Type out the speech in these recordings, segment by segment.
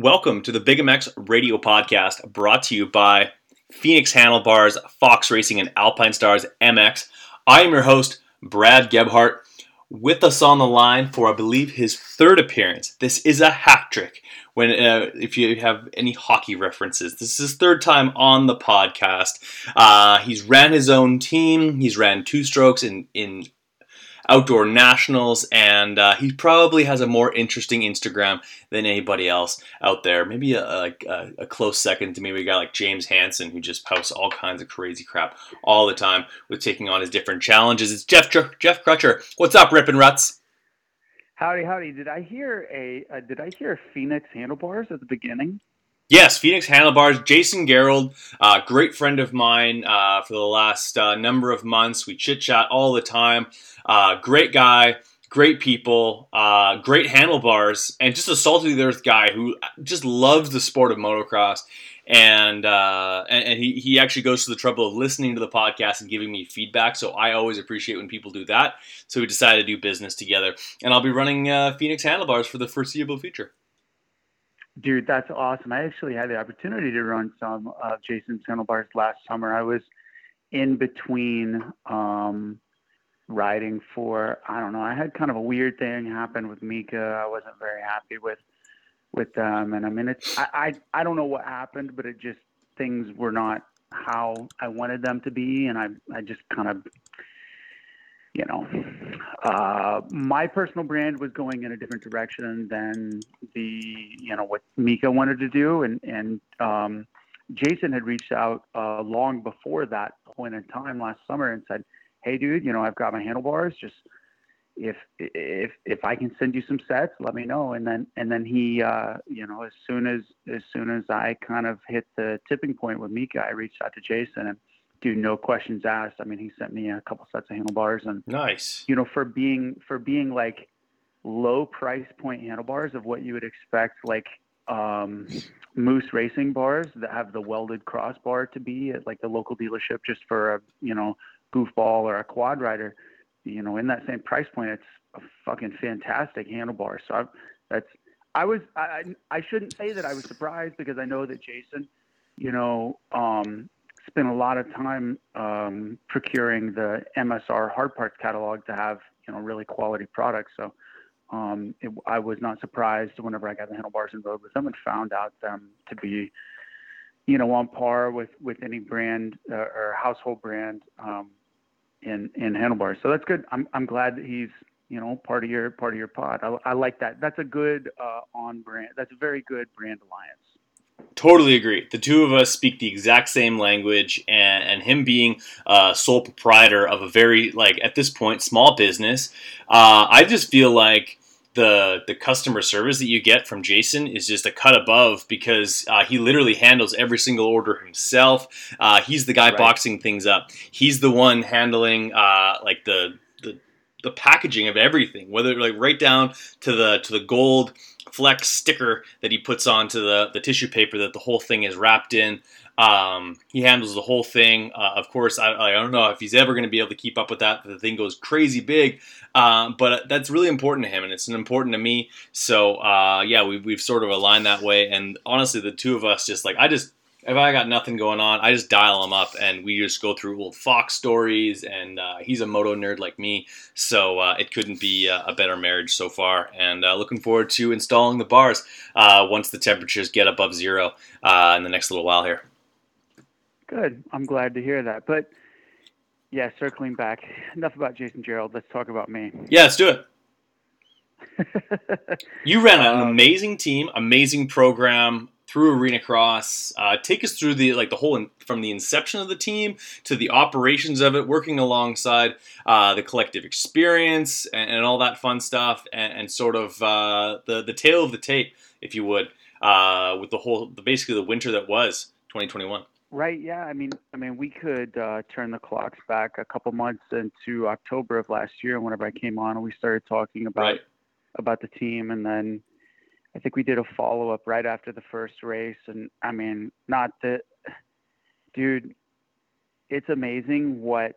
Welcome to the Big MX Radio Podcast, brought to you by Phoenix Handlebars, Fox Racing, and Alpinestars MX. I am your host, Brad Gebhart. With us on the line for, I believe, his third appearance. This is a hat trick. When, uh, if you have any hockey references, this is his third time on the podcast. Uh, he's ran his own team. He's ran two strokes in in outdoor nationals, and uh, he probably has a more interesting Instagram than anybody else out there. Maybe a, a, a, close second to maybe a guy like James Hansen, who just posts all kinds of crazy crap all the time with taking on his different challenges. It's Jeff Jeff Crutcher. What's up, Rippin' Ruts? Howdy, howdy. Did I hear a uh, did I hear Phoenix handlebars at the beginning? Yes, Phoenix Handlebars. Jason Gerald, uh, great friend of mine uh, for the last uh, number of months. We chit chat all the time. Uh, great guy, great people, uh, great handlebars, and just a salty earth guy who just loves the sport of motocross. And, uh, and, and he, he actually goes to the trouble of listening to the podcast and giving me feedback. So I always appreciate when people do that. So we decided to do business together, and I'll be running Phoenix Handlebars for the foreseeable future. Dude, that's awesome. I actually had the opportunity to run some of Jason's handlebars last summer. I was in between um, riding for I don't know. I had kind of a weird thing happen with Mika. I wasn't very happy with with them, and I mean, it's I I, I don't know what happened, but it just things were not how I wanted them to be, and I I just kind of you know, uh, my personal brand was going in a different direction than the, you know, what Mika wanted to do. And, and, um, Jason had reached out, uh, long before that point in time last summer and said, Hey dude, you know, I've got my handlebars. Just if, if, if I can send you some sets, let me know. And then, and then he, uh, you know, as soon as, as soon as I kind of hit the tipping point with Mika, I reached out to Jason and, dude, no questions asked. I mean, he sent me a couple sets of handlebars and nice. You know, for being for being like low price point handlebars of what you would expect, like um, Moose racing bars that have the welded crossbar to be at like the local dealership, just for a you know goofball or a quad rider. You know, in that same price point, it's a fucking fantastic handlebar. So I, that's I was I I shouldn't say that I was surprised because I know that Jason, you know, um, spent a lot of time um, procuring the MSR hard parts catalog to have you know really quality products. So um, it, I was not surprised whenever I got the handlebars and rode with them and found out them to be you know on par with with any brand uh, or household brand um, in in handlebars. So that's good. I'm I'm glad that he's you know part of your part of your pod. I, I like that. That's a good uh, on brand. That's a very good brand alliance. Totally agree. The two of us speak the exact same language, and, and him being uh, sole proprietor of a very, like, at this point, small business, uh, I just feel like the the customer service that you get from Jason is just a cut above because uh, he literally handles every single order himself. Uh, he's the guy right. boxing things up. He's the one handling uh, like the, the the packaging of everything, whether like right down to the to the gold flex sticker that he puts onto the, the tissue paper that the whole thing is wrapped in. Um, he handles the whole thing. Uh, of course, I, I, don't know if he's ever going to be able to keep up with that. The thing goes crazy big, um, but that's really important to him, and it's important to me. So, uh, yeah, we, we've sort of aligned that way. And honestly, the two of us just like I just if I got nothing going on, I just dial him up and we just go through old Fox stories. And uh, he's a moto nerd like me, so uh, it couldn't be uh, a better marriage so far. And uh, looking forward to installing the bars uh, once the temperatures get above zero uh, in the next little while here. Good. I'm glad to hear that. But yeah, circling back, enough about Jason Gerald. Let's talk about me. Yeah, let's do it. you ran an um, amazing team, amazing program through Arena Cross. Uh, take us through the like the whole in, from the inception of the team to the operations of it, working alongside uh, the collective experience and, and, all that fun stuff, and, and sort of uh, the the tale of the tape, if you would, uh, with the whole the, basically the winter that was 2021. Right. Yeah. I mean, I mean, we could uh, turn the clocks back a couple months into October of last year, whenever I came on, and we started talking about right. about the team, and then I think we did a follow up right after the first race, and I mean, not that, dude. It's amazing what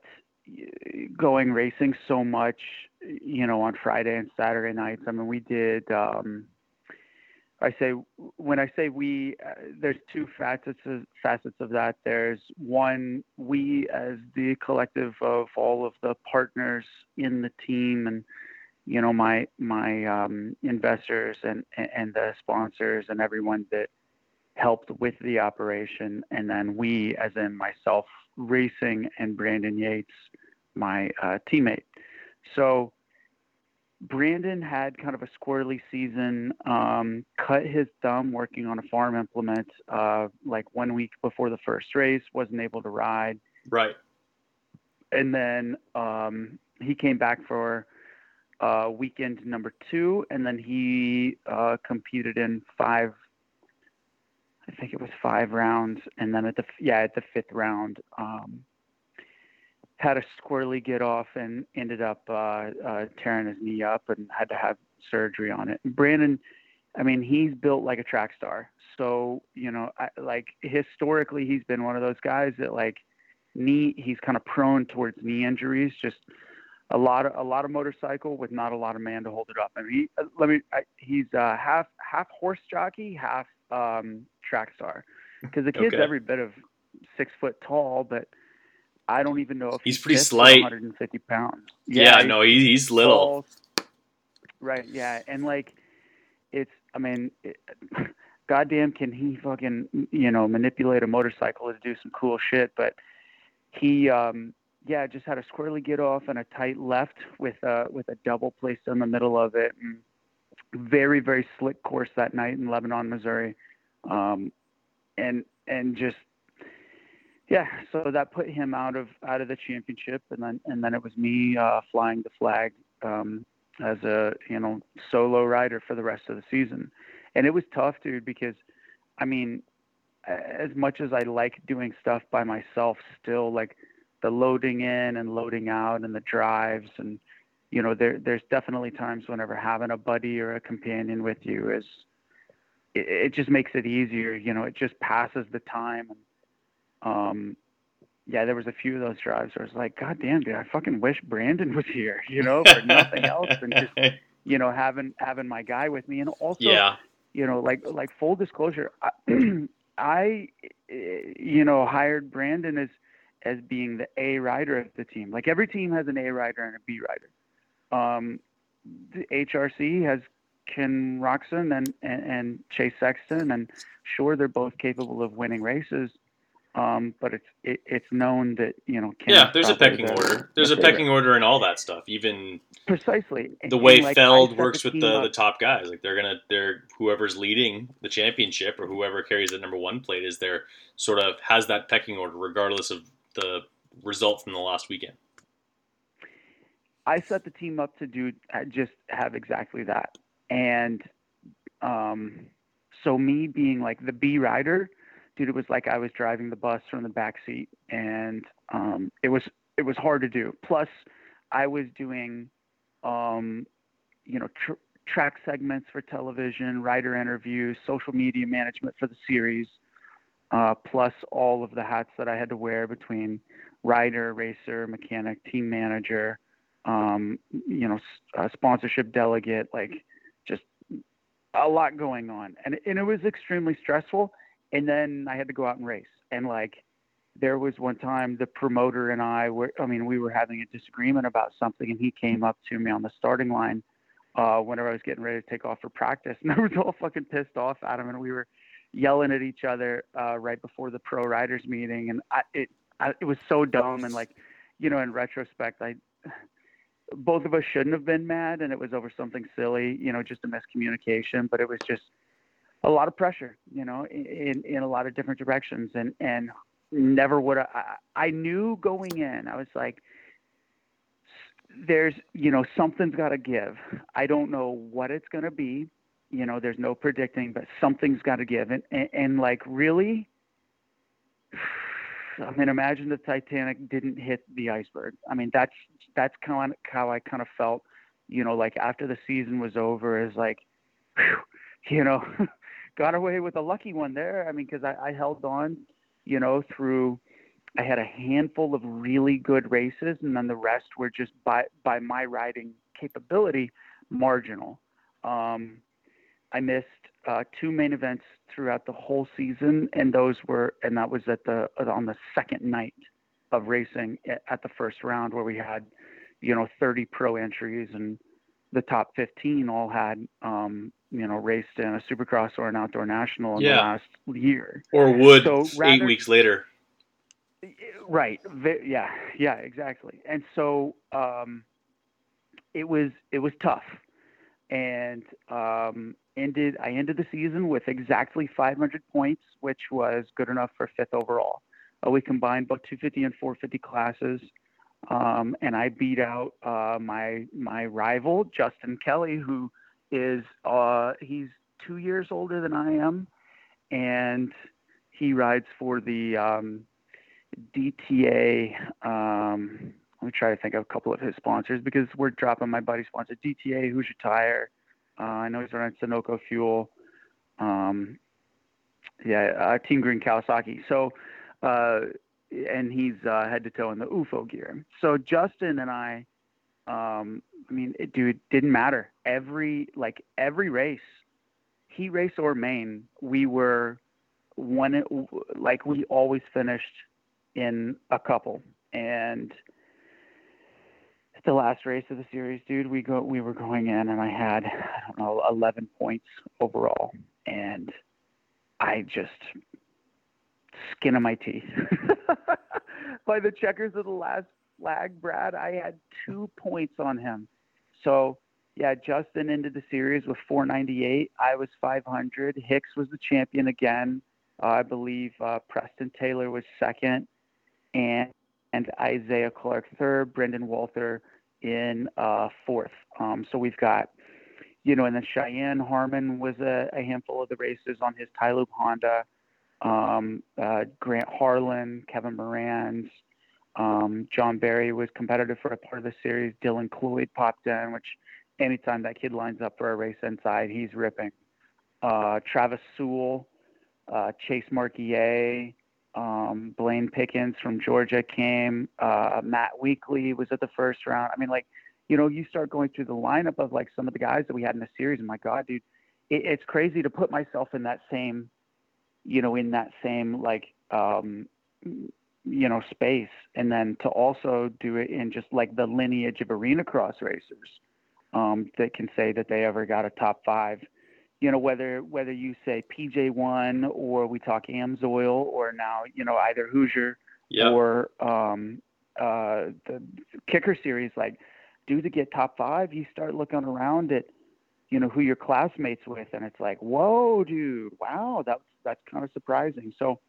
going racing so much, you know, on Friday and Saturday nights. I mean, we did um, I say when I say we, uh, there's two facets of, facets of that. There's one, we as the collective of all of the partners in the team, and you know my my um, investors and and the sponsors and everyone that helped with the operation, and then we, as in myself, racing, and Brandon Yates, my uh, teammate. So Brandon had kind of a squirrely season, um, cut his thumb working on a farm implement uh, like one week before the first race, wasn't able to ride. Right. And then um, he came back for uh, weekend number two, and then he uh, competed in five. I think it was five rounds, and then at the yeah at the fifth round, um, had a squirrely get off and ended up uh, uh, tearing his knee up and had to have surgery on it. Brandon, I mean, he's built like a track star. So you know, I, like historically, he's been one of those guys that like knee. He's kind of prone towards knee injuries. Just a lot of a lot of motorcycle with not a lot of man to hold it up. I mean, he, uh, let me. I, he's uh, half half horse jockey, half um, track star, because the kid's Okay. every bit of six foot tall, but I don't even know if He's he pretty slight. 150 pounds. Yeah, he's no, he, he's little. tall. Right. Yeah, and like, it's. I mean, it, goddamn, can he fucking you know manipulate a motorcycle to do some cool shit? But he, um, yeah, just had a squirrely get off and a tight left with a with a double placed in the middle of it. And very very slick course that night in Lebanon, Missouri, um, and and just yeah, so that put him out of out of the championship, and then and then it was me uh, flying the flag um, as a you know solo rider for the rest of the season, and it was tough, dude, because I mean, as much as I like doing stuff by myself, still like the loading in and loading out and the drives. And you know there there's definitely times whenever having a buddy or a companion with you is it, it just makes it easier you know it just passes the time. And um yeah there was a few of those drives where it's like god damn dude I fucking wish Brandon was here you know for nothing else than just you know having having my guy with me. And also yeah. you know, like like full disclosure, I, I eh, you know hired Brandon as as being the A rider of the team. Like every team has an A rider and a B rider. Um, the HRC has Ken Roczen and, and and Chase Sexton, and sure they're both capable of winning races. Um, but it's it, it's known that you know Ken Yeah, there's a pecking the- order. There's the a pecking order in all that stuff. Even precisely And- the way and, like, Feld works with the, up- the top guys. Like they're gonna they're whoever's leading the championship or whoever carries the number one plate is there sort of has that pecking order regardless of the result from the last weekend. I set the team up to do uh, just have exactly that. And um, so me being like the B rider, dude, it was like I was driving the bus from the back seat, and um, it was it was hard to do. Plus, I was doing, um, you know, tr- track segments for television, writer interviews, social media management for the series, uh, plus all of the hats that I had to wear between rider, racer, mechanic, team manager um, you know, uh, sponsorship delegate, like just a lot going on. And, and it was extremely stressful. And then I had to go out and race. And like, there was one time the promoter and I were, I mean, we were having a disagreement about something and he came up to me on the starting line, uh, whenever I was getting ready to take off for practice. And I was all fucking pissed off at him. And we were yelling at each other, uh, right before the pro riders meeting. And I, it, I, it was so dumb. And like, you know, in retrospect, I, both of us shouldn't have been mad and it was over something silly, you know, just a miscommunication, but it was just a lot of pressure, you know, in, in a lot of different directions and, and never would I, I I knew going in, I was like, there's, you know, something's got to give. I don't know what it's going to be. You know, there's no predicting, but something's got to give. And, and, and like, really, I mean, imagine the Titanic didn't hit the iceberg. I mean, that's that's kind of how I kind of felt, you know, like after the season was over, is like, whew, you know, got away with a lucky one there. I mean, because I, I held on, you know, through. I had a handful of really good races, and then the rest were just by by my riding capability, marginal. Um, I missed uh, two main events throughout the whole season, and those were, and that was at the on the second night of racing at the first round where we had, you know, 30 pro entries and the top 15 all had, um, you know, raced in a supercross or an outdoor national in yeah. the last year. Or would so rather, eight weeks later. Right. Yeah. Yeah. Exactly. And so um, it was it was tough, and um, ended I ended the season with exactly 500 points, which was good enough for fifth overall. Uh, we combined both 250 and 450 classes, um, and I beat out uh, my my rival Justin Kelly, who is uh, he's two years older than I am, and he rides for the um, DTA. Let me try to think of a couple of his sponsors because we're dropping my buddy sponsor DTA Hoosier Tire. Uh, I know he's running Sunoco Fuel. Um, yeah, uh, Team Green Kawasaki. So, uh, and he's uh, head to toe in the UFO gear. So Justin and I, um, I mean, it, dude, didn't matter. Every like every race, heat race or main, we were one like we always finished in a couple. And the last race of the series, dude, we go we were going in and I had I don't know 11 points overall, and I just skin of my teeth by the checkers of the last flag, Brad. I had two points on him, so yeah, Justin ended the series with 498. I was 500. Hicks was the champion again. Uh, I believe uh, Preston Taylor was second, and and Isaiah Clark third. Brendan Walther in uh, fourth. Um, so we've got, you know, and then Cheyenne Harmon was a, a handful of the races on his TiLube Honda. Um, uh, Grant Harlan, Kevin Moranz, um, John Barry was competitive for a part of the series. Dylan Cloyd popped in, which anytime that kid lines up for a race inside, he's ripping. Uh, Travis Sewell, uh, Chase Marquier, um, Blaine Pickens from Georgia came. Uh, Matt Weekly was at the first round. I mean, like, you know, you start going through the lineup of like some of the guys that we had in the series, and my God, dude, it, it's crazy to put myself in that same, you know, in that same like, um, you know, space, and then to also do it in just like the lineage of arena cross racers um, that can say that they ever got a top five you know whether whether you say PJ1 or we talk Amsoil or now you know either Hoosier or um, uh, the kicker series like do to get top five you start looking around at you know who your classmates with and it's like whoa dude wow that's that's kind of surprising. So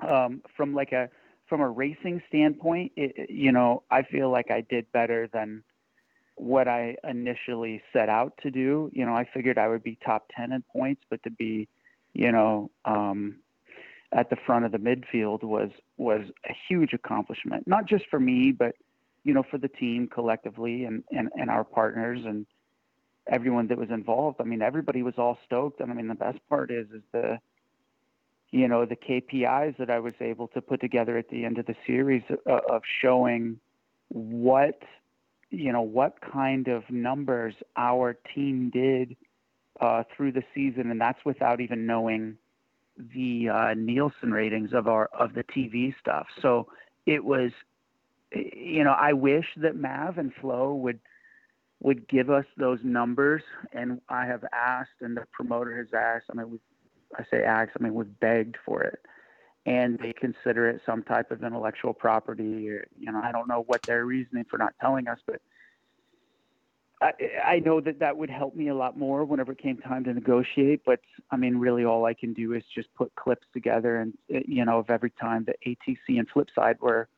um, from like a from a racing standpoint it, you know I feel like I did better than what I initially set out to do. You know, I figured I would be top 10 in points, but to be, you know, um, at the front of the midfield was was a huge accomplishment, not just for me, but you know, for the team collectively and, and, and our partners and everyone that was involved. I mean, everybody was all stoked. And I mean, the best part is, is the, you know, the KPIs that I was able to put together at the end of the series of, uh, of showing what you know, what kind of numbers our team did uh, through the season, and that's without even knowing the uh, Nielsen ratings of our of the TV stuff. So it was, you know, I wish that Mav and Flo would would give us those numbers, and I have asked, and the promoter has asked. I mean, we, I say asked, I mean we've begged for it, and they consider it some type of intellectual property. Or, you know, I don't know what their reasoning for not telling us, but I, know that that would help me a lot more whenever it came time to negotiate. But I mean, really, all I can do is just put clips together, and you know, of every time the ATC and Flipside were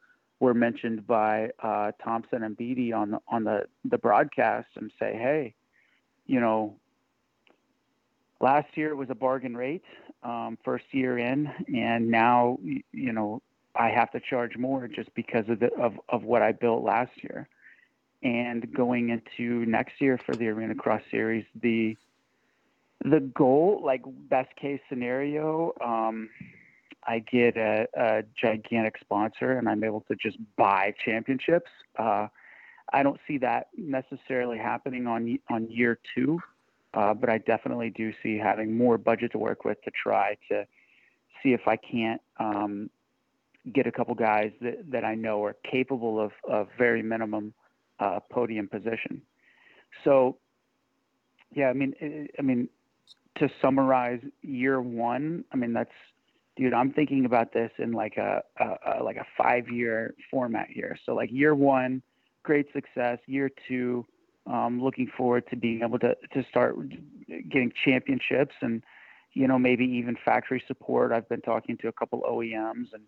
were mentioned by uh, Thompson and Beatty on the on the the broadcast, and say, hey, you know, last year it was a bargain rate um, first year in, and now you know I have to charge more just because of the of, of what I built last year. And going into next year for the Arena Cross Series, the the goal, like best case scenario, um, I get a, a, gigantic sponsor and I'm able to just buy championships. Uh, I don't see that necessarily happening on on year two uh, but I definitely do see having more budget to work with to try to see if I can't um, get a couple guys that, that I know are capable of, of very minimum uh, podium position. So, yeah, I mean, I mean, to summarize year one, I mean that's, dude, I'm thinking about this in like a, a, a like a five year format here. So like year one, great success. Year two, um, looking forward to being able to to start getting championships and you know maybe even factory support. I've been talking to a couple OEMs and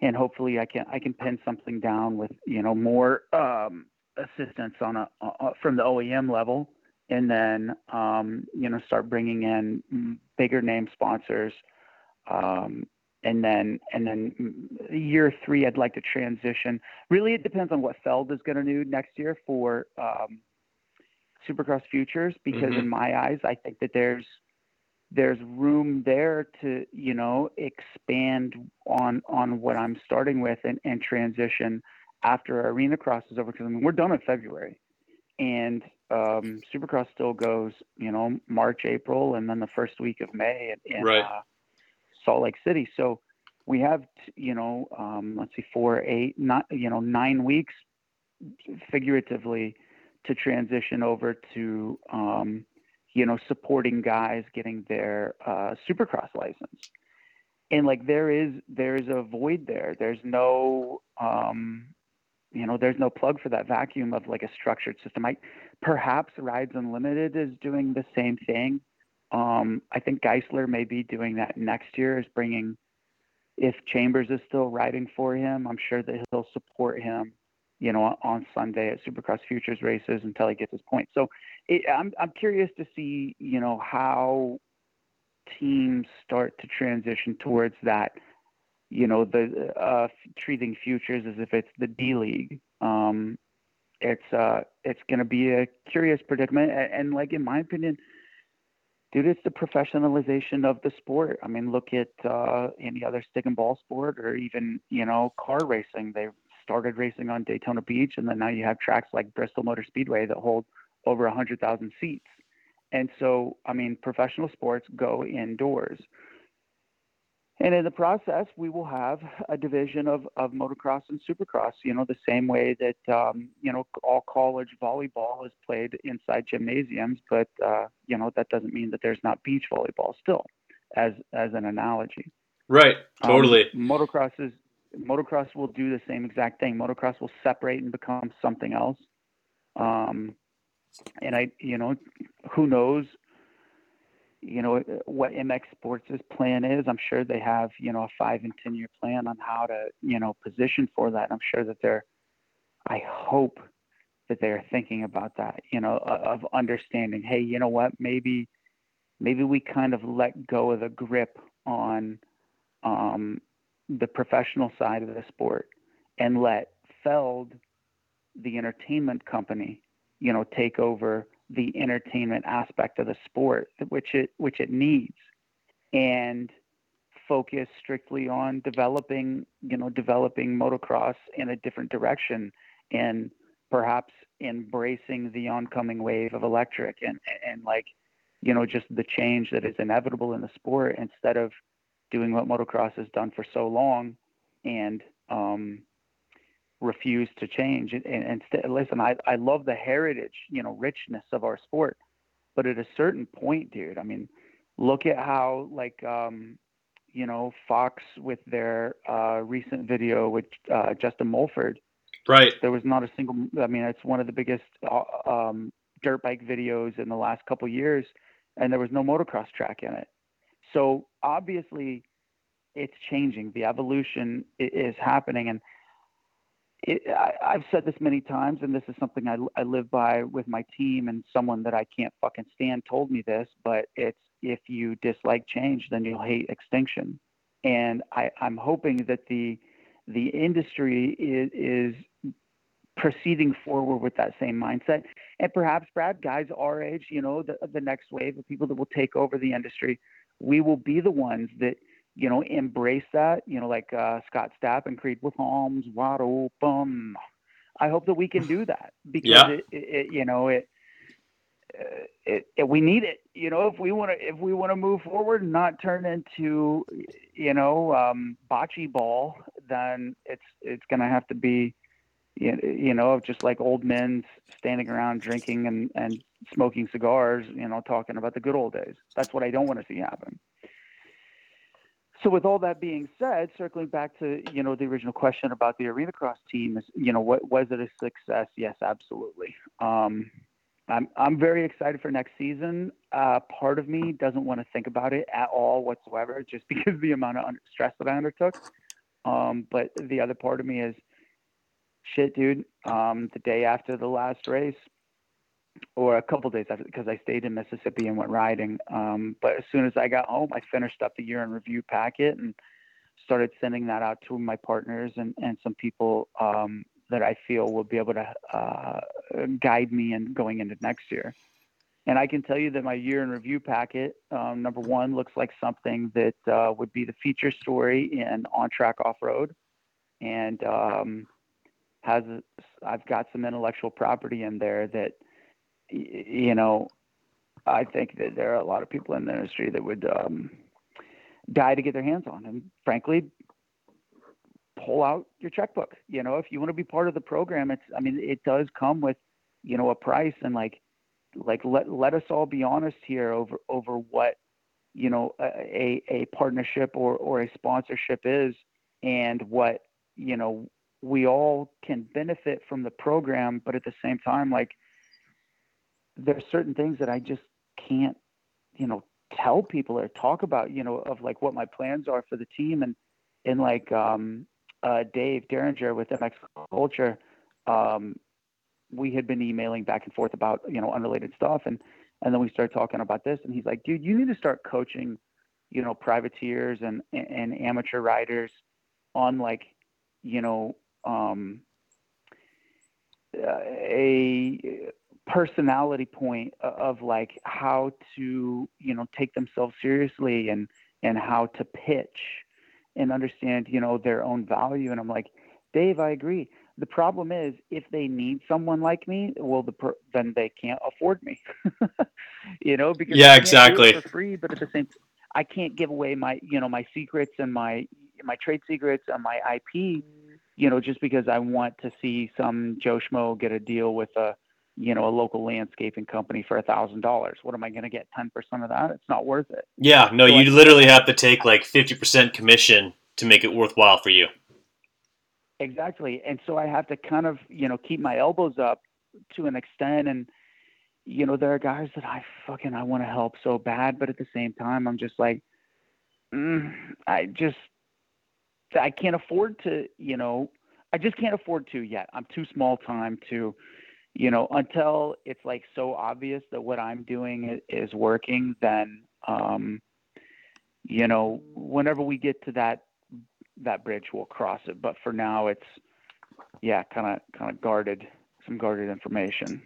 and hopefully I can I can pin something down with you know more um, assistance on a from the OEM level, and then um, you know start bringing in bigger name sponsors, um, and then and then year three I'd like to transition. Really, it depends on what Feld is going to do next year for um, Supercross Futures, because mm-hmm. in my eyes I think that there's there's room there to you know expand on on what I'm starting with and, and transition after arena cross is over because I mean we're done in February and um, Supercross still goes you know March April and then the first week of May in, in right. uh, Salt Lake City so we have you know um, let's see four eight not you know nine weeks figuratively to transition over to um, you know, supporting guys getting their uh, supercross license. And like there is there's a void there. There's no um, you know, there's no plug for that vacuum of like a structured system. I perhaps Rides Unlimited is doing the same thing. Um, I think Geisler may be doing that next year, is bringing if Chambers is still riding for him, I'm sure that he'll support him you know, on Sunday at Supercross Futures races until he gets his point. So it, I'm I'm curious to see, you know, how teams start to transition towards that. You know, the uh, treating futures as if it's the D League. Um, it's uh, it's going to be a curious predicament, and, and like in my opinion, dude, it's the professionalization of the sport. I mean, look at uh, any other stick and ball sport, or even you know car racing. They started racing on Daytona Beach, and then now you have tracks like Bristol Motor Speedway that hold over 100,000 seats. And so, I mean, professional sports go indoors. And in the process, we will have a division of, of motocross and supercross, you know, the same way that, um, you know, all college volleyball is played inside gymnasiums, but, uh, you know, that doesn't mean that there's not beach volleyball still, as, as an analogy. Right, totally. Um, motocross is motocross will do the same exact thing. Motocross will separate and become something else. Um, and I, you know, who knows, you know, what MX Sports' plan is. I'm sure they have, you know, a five and 10 year plan on how to, you know, position for that. I'm sure that they're, I hope that they're thinking about that, you know, of understanding, hey, you know what, maybe, maybe we kind of let go of the grip on, um, the professional side of the sport and let Feld, the entertainment company, you know, take over the entertainment aspect of the sport, which it which it needs, and focus strictly on developing, you know, developing motocross in a different direction and perhaps embracing the oncoming wave of electric and and like, you know, just the change that is inevitable in the sport instead of doing what motocross has done for so long and um, refuse to change. And, and, and listen, I, I love the heritage, you know, richness of our sport. But at a certain point, dude, I mean, look at how, like, um, you know, Fox with their uh, recent video with uh, Justin Mulford. Right. There was not a single, I mean, it's one of the biggest uh, um, dirt bike videos in the last couple years, and there was no motocross track in it. So obviously, it's changing. The evolution is happening, and it, I, have said this many times, and this is something I, I live by with my team. And someone that I can't fucking stand told me this, but it's if you dislike change, then you'll hate extinction. And I, I'm hoping that the the industry is, is proceeding forward with that same mindset. And perhaps, Brad, guys our age, you know, the, the next wave of people that will take over the industry we will be the ones that you know embrace that you know like uh, scott stapp and creed with arms wide open i hope that we can do that because yeah. it, it, you know it it, it, we need it. You know, if we want to if we want to move forward and not turn into you know um, bocce ball, then it's it's going to have to be you know just like old men standing around drinking and and smoking cigars. You know, talking about the good old days. That's what I don't want to see happen. So with all that being said, circling back to you know the original question about the arena cross team is you know what was it a success? Yes, absolutely. Um, I'm I'm very excited for next season. Uh, part of me doesn't want to think about it at all whatsoever, just because of the amount of stress that I undertook. Um, but the other part of me is, shit, dude. Um, the day after the last race, or a couple days after, because I stayed in Mississippi and went riding. Um, but as soon as I got home, I finished up the year in review packet and started sending that out to my partners and and some people um, that I feel will be able to uh, guide me in going into next year. And I can tell you that my year in review packet, um, number one, looks like something that uh, would be the feature story in On Track Off Road, and um, has I've got some intellectual property in there that you know I think that there are a lot of people in the industry that would um, die to get their hands on, and frankly, pull out your checkbook. You know, if you want to be part of the program, it's I mean, it does come with, you know, a price and like like let let us all be honest here over over what you know a a partnership or or a sponsorship is and what you know we all can benefit from the program but at the same time like there's certain things that I just can't you know tell people or talk about you know of like what my plans are for the team. And and like um uh, Dave Derringer with MX Culture, um, we had been emailing back and forth about you know unrelated stuff, and and then we started talking about this, and he's like, dude, you need to start coaching, you know, privateers and and amateur riders on like, you know, um, uh, a personality point of like how to you know take themselves seriously and and how to pitch and understand, you know, their own value. And I'm like, Dave, I agree. The problem is, if they need someone like me, well, the per- then they can't afford me. you know, because yeah, exactly for free. But at the same, I can't give away my, you know, my secrets and my my trade secrets and my IP. You know, just because I want to see some Joe Schmo get a deal with a you know, a local landscaping company for a thousand dollars. What am I going to get? Ten percent of that? It's not worth it. Yeah, no, so you I, literally have to take like fifty percent commission to make it worthwhile for you. Exactly, and so I have to kind of you know keep my elbows up to an extent, and you know there are guys that I fucking I want to help so bad, but at the same time I'm just like, mm, I just I can't afford to you know I just can't afford to yet. I'm too small time to you know, until it's like so obvious that what I'm doing is working, then, um, you know, whenever we get to that that bridge, we'll cross it. But for now, it's yeah, kind of kind of guarded, some guarded information.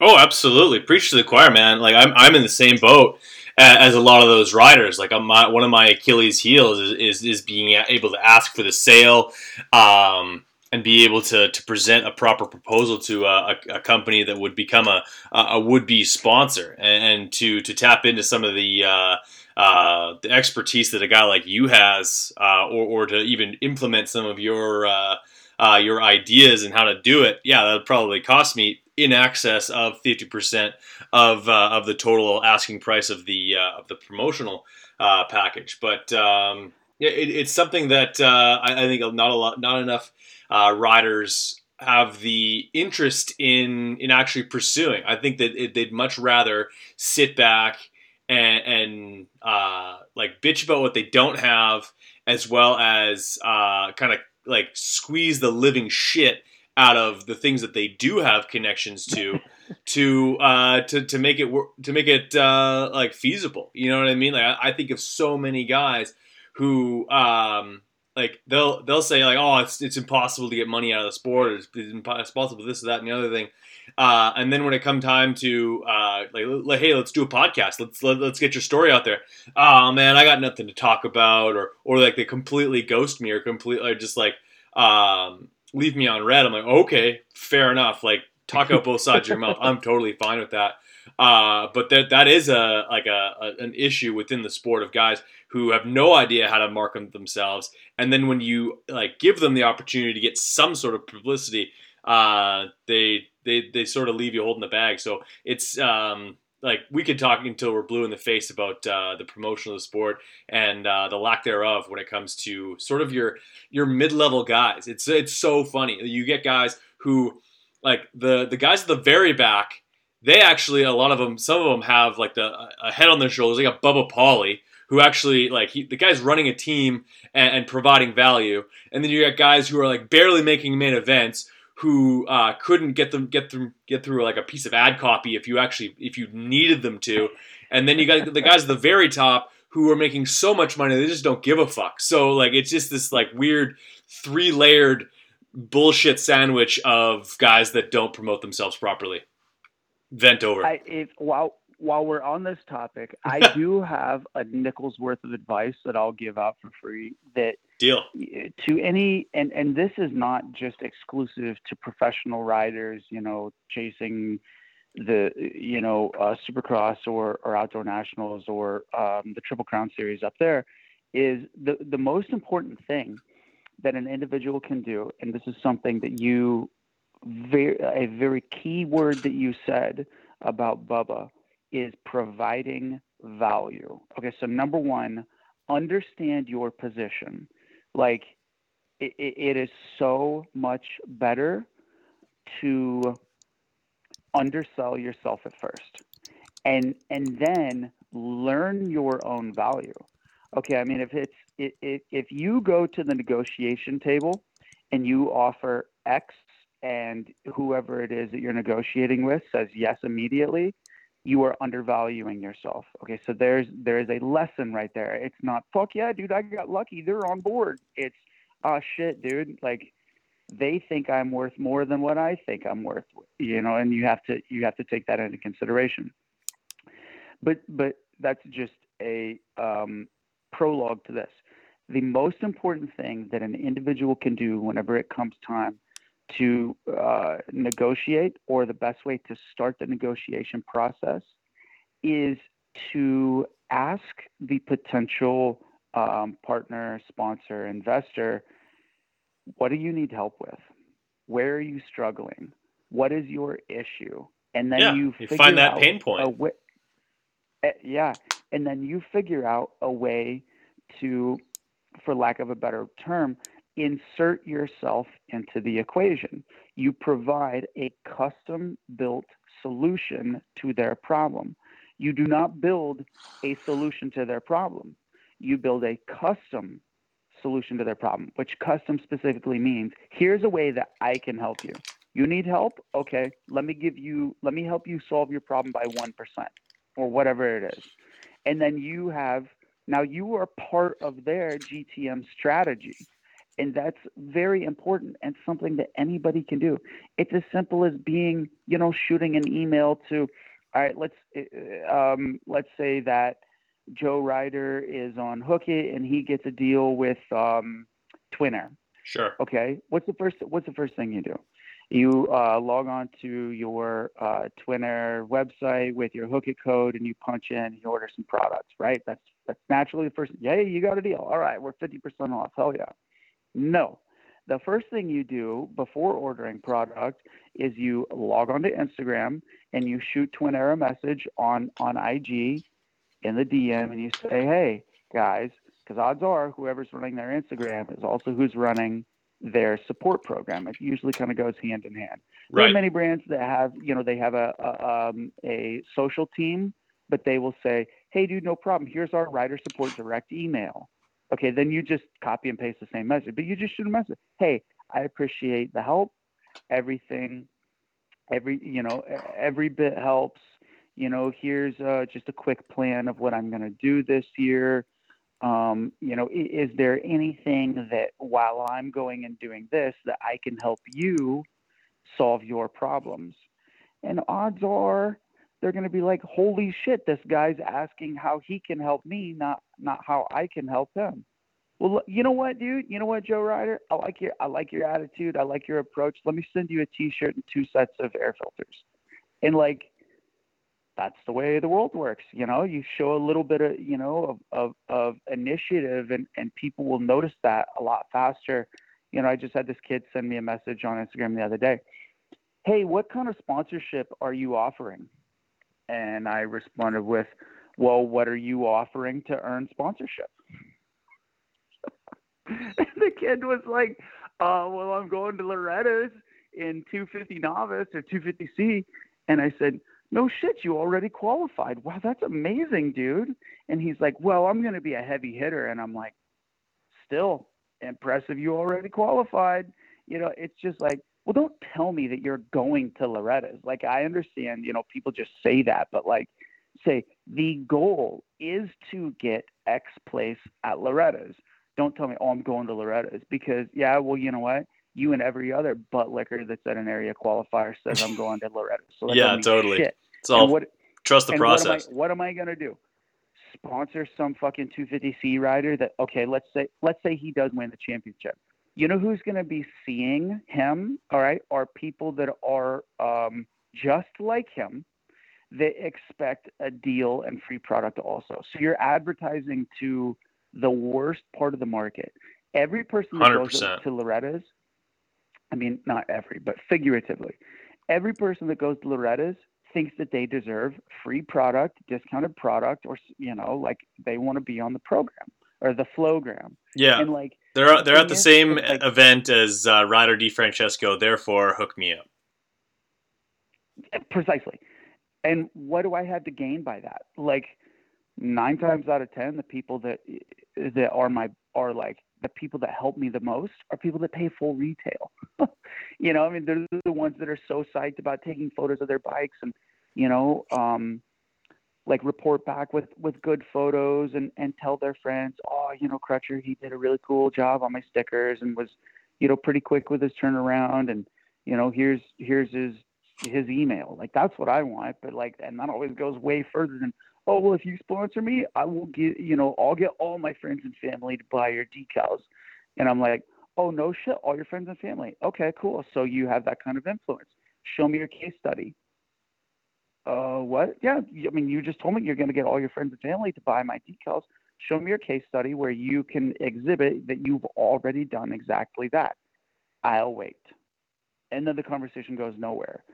Oh, absolutely. Preach to the choir, man. Like I'm, I'm in the same boat as a lot of those riders. Like I'm, my, one of my Achilles' heels is, is, is being able to ask for the sale. Um, and be able to, to present a proper proposal to a, a, a company that would become a, a would be sponsor and, and, to, to tap into some of the uh, uh, the expertise that a guy like you has, uh, or, or to even implement some of your uh, uh, your ideas and how to do it. Yeah, that would probably cost me in excess of fifty percent of uh, of the total asking price of the of the promotional package. But um, it, it's something that I, I think not a lot, not enough uh, riders have the interest in in actually pursuing. I think that it, they'd much rather sit back and, and uh, like bitch about what they don't have, as well as uh, kind of like squeeze the living shit out of the things that they do have connections to. to uh to to make it work to make it uh like feasible you know what i mean like I, I think of so many guys who um like they'll they'll say like oh it's it's impossible to get money out of the sport. It's, it's impossible this that and the other thing. Uh, and then when it come time to uh, like, like hey let's do a podcast. Let's let, us let us get your story out there. Oh man I got nothing to talk about or or like they completely ghost me or completely just like um, leave me on red. I'm like okay fair enough. Like talk out both sides of your mouth. I'm totally fine with that Uh, but that that is a like a, a, an issue within the sport of guys who have no idea how to market themselves, and then when you like give them the opportunity to get some sort of publicity, uh, they they they sort of leave you holding the bag. So it's um, like we could talk until we're blue in the face about uh, the promotion of the sport and uh, the lack thereof when it comes to sort of your your mid level guys. It's it's so funny. You get guys who like the the guys at the very back. They actually a lot of them. Some of them have like the a head on their shoulders. They got Bubba Pauly, who actually like he, the guy's running a team and, and providing value, and then you got guys who are like barely making main events who uh, couldn't get them get through get through like a piece of ad copy if you actually if you needed them to, and then you got the guys at the very top who are making so much money they just don't give a fuck. So like it's just this like weird three layered bullshit sandwich of guys that don't promote themselves properly. Vent over. I, if, while while we're on this topic, I do have a nickel's worth of advice that I'll give out for free. That deal to any and and this is not just exclusive to professional riders. You know, chasing the you know uh, Supercross or or Outdoor Nationals or um, the Triple Crown Series up there. Is the the most important thing that an individual can do, and this is something that you very a very key word that you said about Bubba is providing value. Okay, so number one, understand your position. Like it, it is so much better to undersell yourself at first and and then learn your own value okay i mean if it's if, if you go to the negotiation table and you offer x and whoever it is that you're negotiating with says yes immediately you are undervaluing yourself. Okay, so there's there is a lesson right there. It's not fuck yeah, dude, I got lucky. They're on board. It's oh shit, dude. Like they think I'm worth more than what I think I'm worth. You know, and you have to you have to take that into consideration. But but that's just a um, prologue to this. The most important thing that an individual can do whenever it comes time to uh, negotiate or the best way to start the negotiation process is to ask the potential um, partner, sponsor, investor, what do you need help with? Where are you struggling? What is your issue? And then yeah, you, you find that pain point. Way, eh, yeah, and then you figure out a way to, for lack of a better term, insert yourself into the equation. You provide a custom built solution to their problem. You do not build a solution to their problem. You build a custom solution to their problem, which custom specifically means here's a way that I can help you. You need help? Okay, let me give you, let me help you solve your problem by 1% or whatever it is. And then you have, now you are part of their GTM strategy. And that's very important and something that anybody can do. It's as simple as being, you know, shooting an email to, all right, let's uh, um, let's say that Joe Ryder is on Hookit and he gets a deal with um, Twinair. Sure. Okay. What's the first What's the first thing you do? You uh, log on to your uh, Twinair website with your Hookit code and you punch in. And you order some products, right? That's that's naturally the first. Yeah, you got a deal. All right, we're fifty percent off. Hell yeah. No. The first thing you do before ordering product is you log onto Instagram and you shoot Twinair a message on on IG in the DM and you say, "Hey guys," because odds are whoever's running their Instagram is also who's running their support program. It usually kind of goes hand in hand. Right. There are many brands that have, you know, they have a a, um, a social team, but they will say, "Hey, dude, no problem. Here's our rider support direct email." Okay, then you just copy and paste the same message, but you just shoot a message. Hey, I appreciate the help. Everything, every you know, every bit helps. You know, here's uh, just a quick plan of what I'm going to do this year. Um, you know, is there anything that while I'm going and doing this that I can help you solve your problems? And odds are they're going to be like, "Holy shit, this guy's asking how he can help me, not not how I can help him." Well, you know what, dude? You know what, Joe Ryder? I like your I like your attitude. I like your approach. Let me send you a T-shirt and two sets of air filters, and like, that's the way the world works. You know, you show a little bit of, you know, of, of, of initiative and, and people will notice that a lot faster. You know, I just had this kid send me a message on Instagram the other day. Hey, what kind of sponsorship are you offering? And I responded with, well, what are you offering to earn sponsorship? the kid was like, uh, well, I'm going to Loretta's in 250 novice or 250C. And I said, no shit, you already qualified. Wow, that's amazing, dude. And he's like, well, I'm going to be a heavy hitter. And I'm like, still impressive. You already qualified. You know, it's just like, well, don't tell me that you're going to Loretta's. Like, I understand, you know, people just say that, but like, say the goal is to get X place at Loretta's. Don't tell me, oh, I'm going to Loretta's because, yeah, well, you know what? You and every other butt liquor that's at an area qualifier says I'm going to Loretta's. So yeah, totally. Shit. It's all what, trust the process. What am I, I going to do? Sponsor some fucking 250C rider that okay, let's say let's say he does win the championship. You know who's going to be seeing him? All right, are people that are um, just like him. They expect a deal and free product also. So you're advertising to the worst part of the market. Every person that 100%. goes to Loretta's, I mean, not every, but figuratively, every person that goes to Loretta's thinks that they deserve free product, discounted product, or you know, like they want to be on the program or the flowgram. Yeah, and like they're they're at the same like, event as uh, Ryder DiFrancesco. Therefore, hook me up. Precisely. And what do I have to gain by that? Like nine times out of ten, the people that that are my are like the people that help me the most are people that pay full retail. you know, I mean, they're the ones that are so psyched about taking photos of their bikes and, you know, um, like report back with with good photos and and tell their friends, oh, you know, Crutcher, he did a really cool job on my stickers and was, you know, pretty quick with his turnaround and, you know, here's here's his his email. Like that's what I want, but like, and that always goes way further than, oh well if you sponsor me i will get you know i'll get all my friends and family to buy your decals. And i'm like oh no shit all your friends and family. Okay cool. So you have that kind of influence. Show me your case study. Uh what? Yeah i mean you just told me you're going to get all your friends and family to buy my decals. Show me your case study where you can exhibit that you've already done exactly that. I'll wait and then the conversation goes nowhere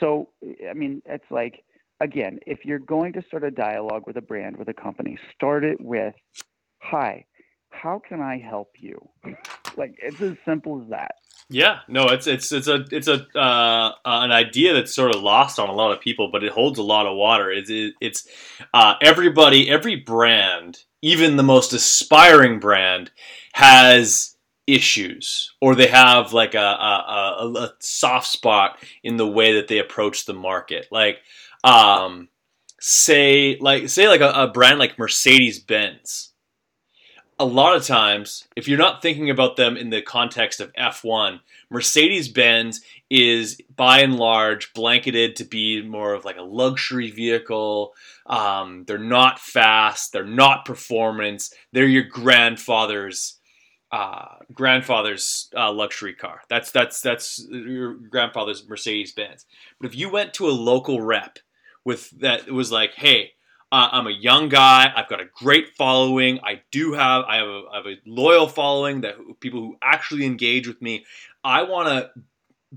so i mean it's like again, if you're going to start a dialogue with a brand, with a company, start it with, "Hi, how can I help you?" like it's as simple as that. Yeah, no, it's it's it's a it's a uh, an idea that's sort of lost on a lot of people, but it holds a lot of water. It's it, it's uh, everybody, every brand, even the most aspiring brand, has issues or they have like a, a, a, a soft spot in the way that they approach the market. Like um, say like say like a, a brand like Mercedes Benz. A lot of times, if you're not thinking about them in the context of F1, Mercedes Benz is by and large blanketed to be more of like a luxury vehicle. Um, they're not fast. They're not performance. They're your grandfather's uh, grandfather's uh, luxury car. That's that's that's your grandfather's Mercedes Benz. But if you went to a local rep with that it was like, hey, uh, I'm a young guy. I've got a great following. I do have I have a, I have a loyal following that people who actually engage with me. I want to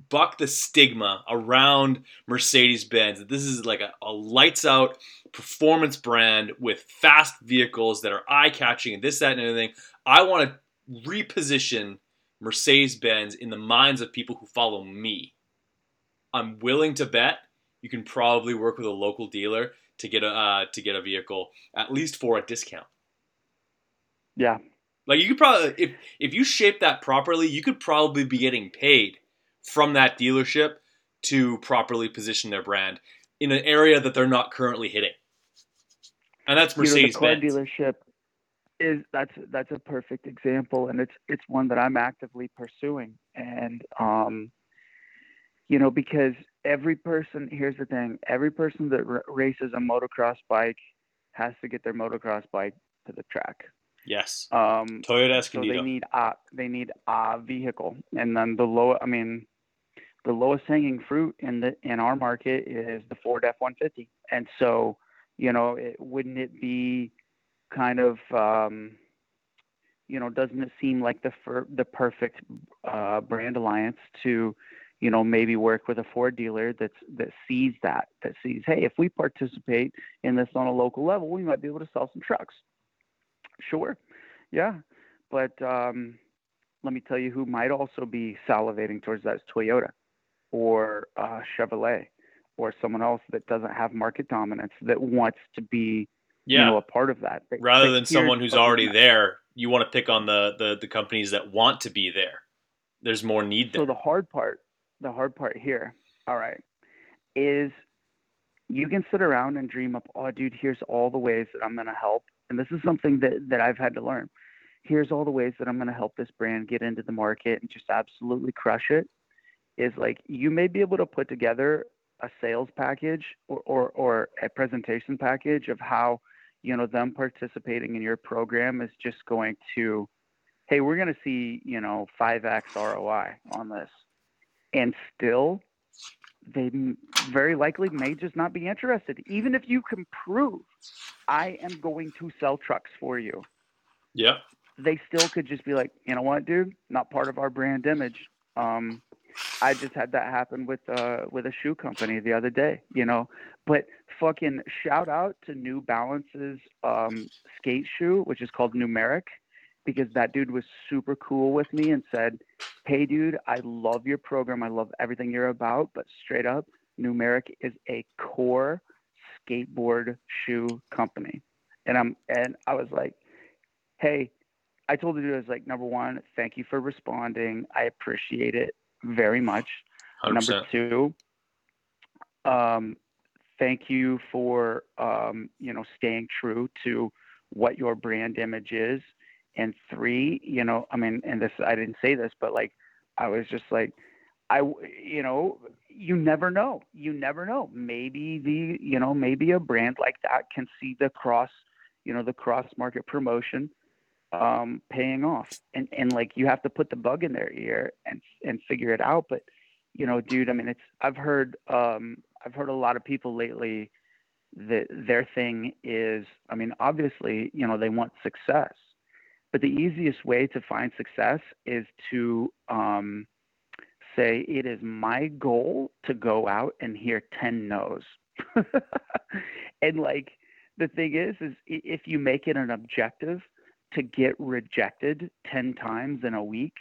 buck the stigma around Mercedes Benz. This is like a, a lights out performance brand with fast vehicles that are eye catching and this, that, and everything. I want to reposition Mercedes Benz in the minds of people who follow me. I'm willing to bet you can probably work with a local dealer to get a uh, to get a vehicle at least for a discount. Yeah. Like you could probably if if you shape that properly, you could probably be getting paid from that dealership to properly position their brand in an area that they're not currently hitting. And that's Mercedes the car dealership is that's that's a perfect example and it's it's one that I'm actively pursuing and um you know because every person here's the thing every person that r- races a motocross bike has to get their motocross bike to the track yes um toyota Escondido. so they need a they need a vehicle and then the low i mean the lowest hanging fruit in the in our market is the Ford F-150. And so, you know, it, wouldn't it be kind of um, you know, doesn't it seem like the fir- the perfect uh, brand alliance to, you know, maybe work with a Ford dealer that's that sees that that sees, hey, if we participate in this on a local level, we might be able to sell some trucks. Sure, yeah, but um, let me tell you who might also be salivating towards that is Toyota or uh, Chevrolet or someone else that doesn't have market dominance that wants to be yeah. you know a part of that. Rather than someone who's already there, you want to pick on the, the the companies that want to be there. There's more need there. So the hard part, the hard part here, all right, is you can sit around and dream up, oh dude, here's all the ways that I'm gonna help. And this is something that, that I've had to learn. Here's all the ways that I'm gonna help this brand get into the market and just absolutely crush it. Is like you may be able to put together a sales package or, or, or a presentation package of how you know them participating in your program is just going to hey we're going to see you know 5x roi on this. And still they very likely may just not be interested. Even if you can prove i am going to sell trucks for you. Yeah. They still could just be like you know what dude? Not part of our brand image. Um I just had that happen with uh with a shoe company the other day, you know. But fucking shout out to New Balance's um skate shoe, which is called Numeric, because that dude was super cool with me and said, Hey dude, I love your program. I love everything you're about, but straight up, Numeric is a core skateboard shoe company. And I'm and I was like, Hey, I told the dude I was like, number one, thank you for responding. I appreciate it very much. 100%. Number two, um, thank you for um, you know staying true to what your brand image is. And three, you know, I mean, and this I didn't say this, but like I was just like, I, you know, you never know. You never know. Maybe the, you know, maybe a brand like that can see the cross, you know, the cross market promotion um, paying off. And and like you have to put the bug in their ear and and figure it out. But you know, dude, I mean, it's I've heard um, I've heard a lot of people lately that their thing is, I mean, obviously, you know, they want success, but the easiest way to find success is to um, say it is my goal to go out and hear 10 no's. and like the thing is is if you make it an objective to get rejected 10 times in a week.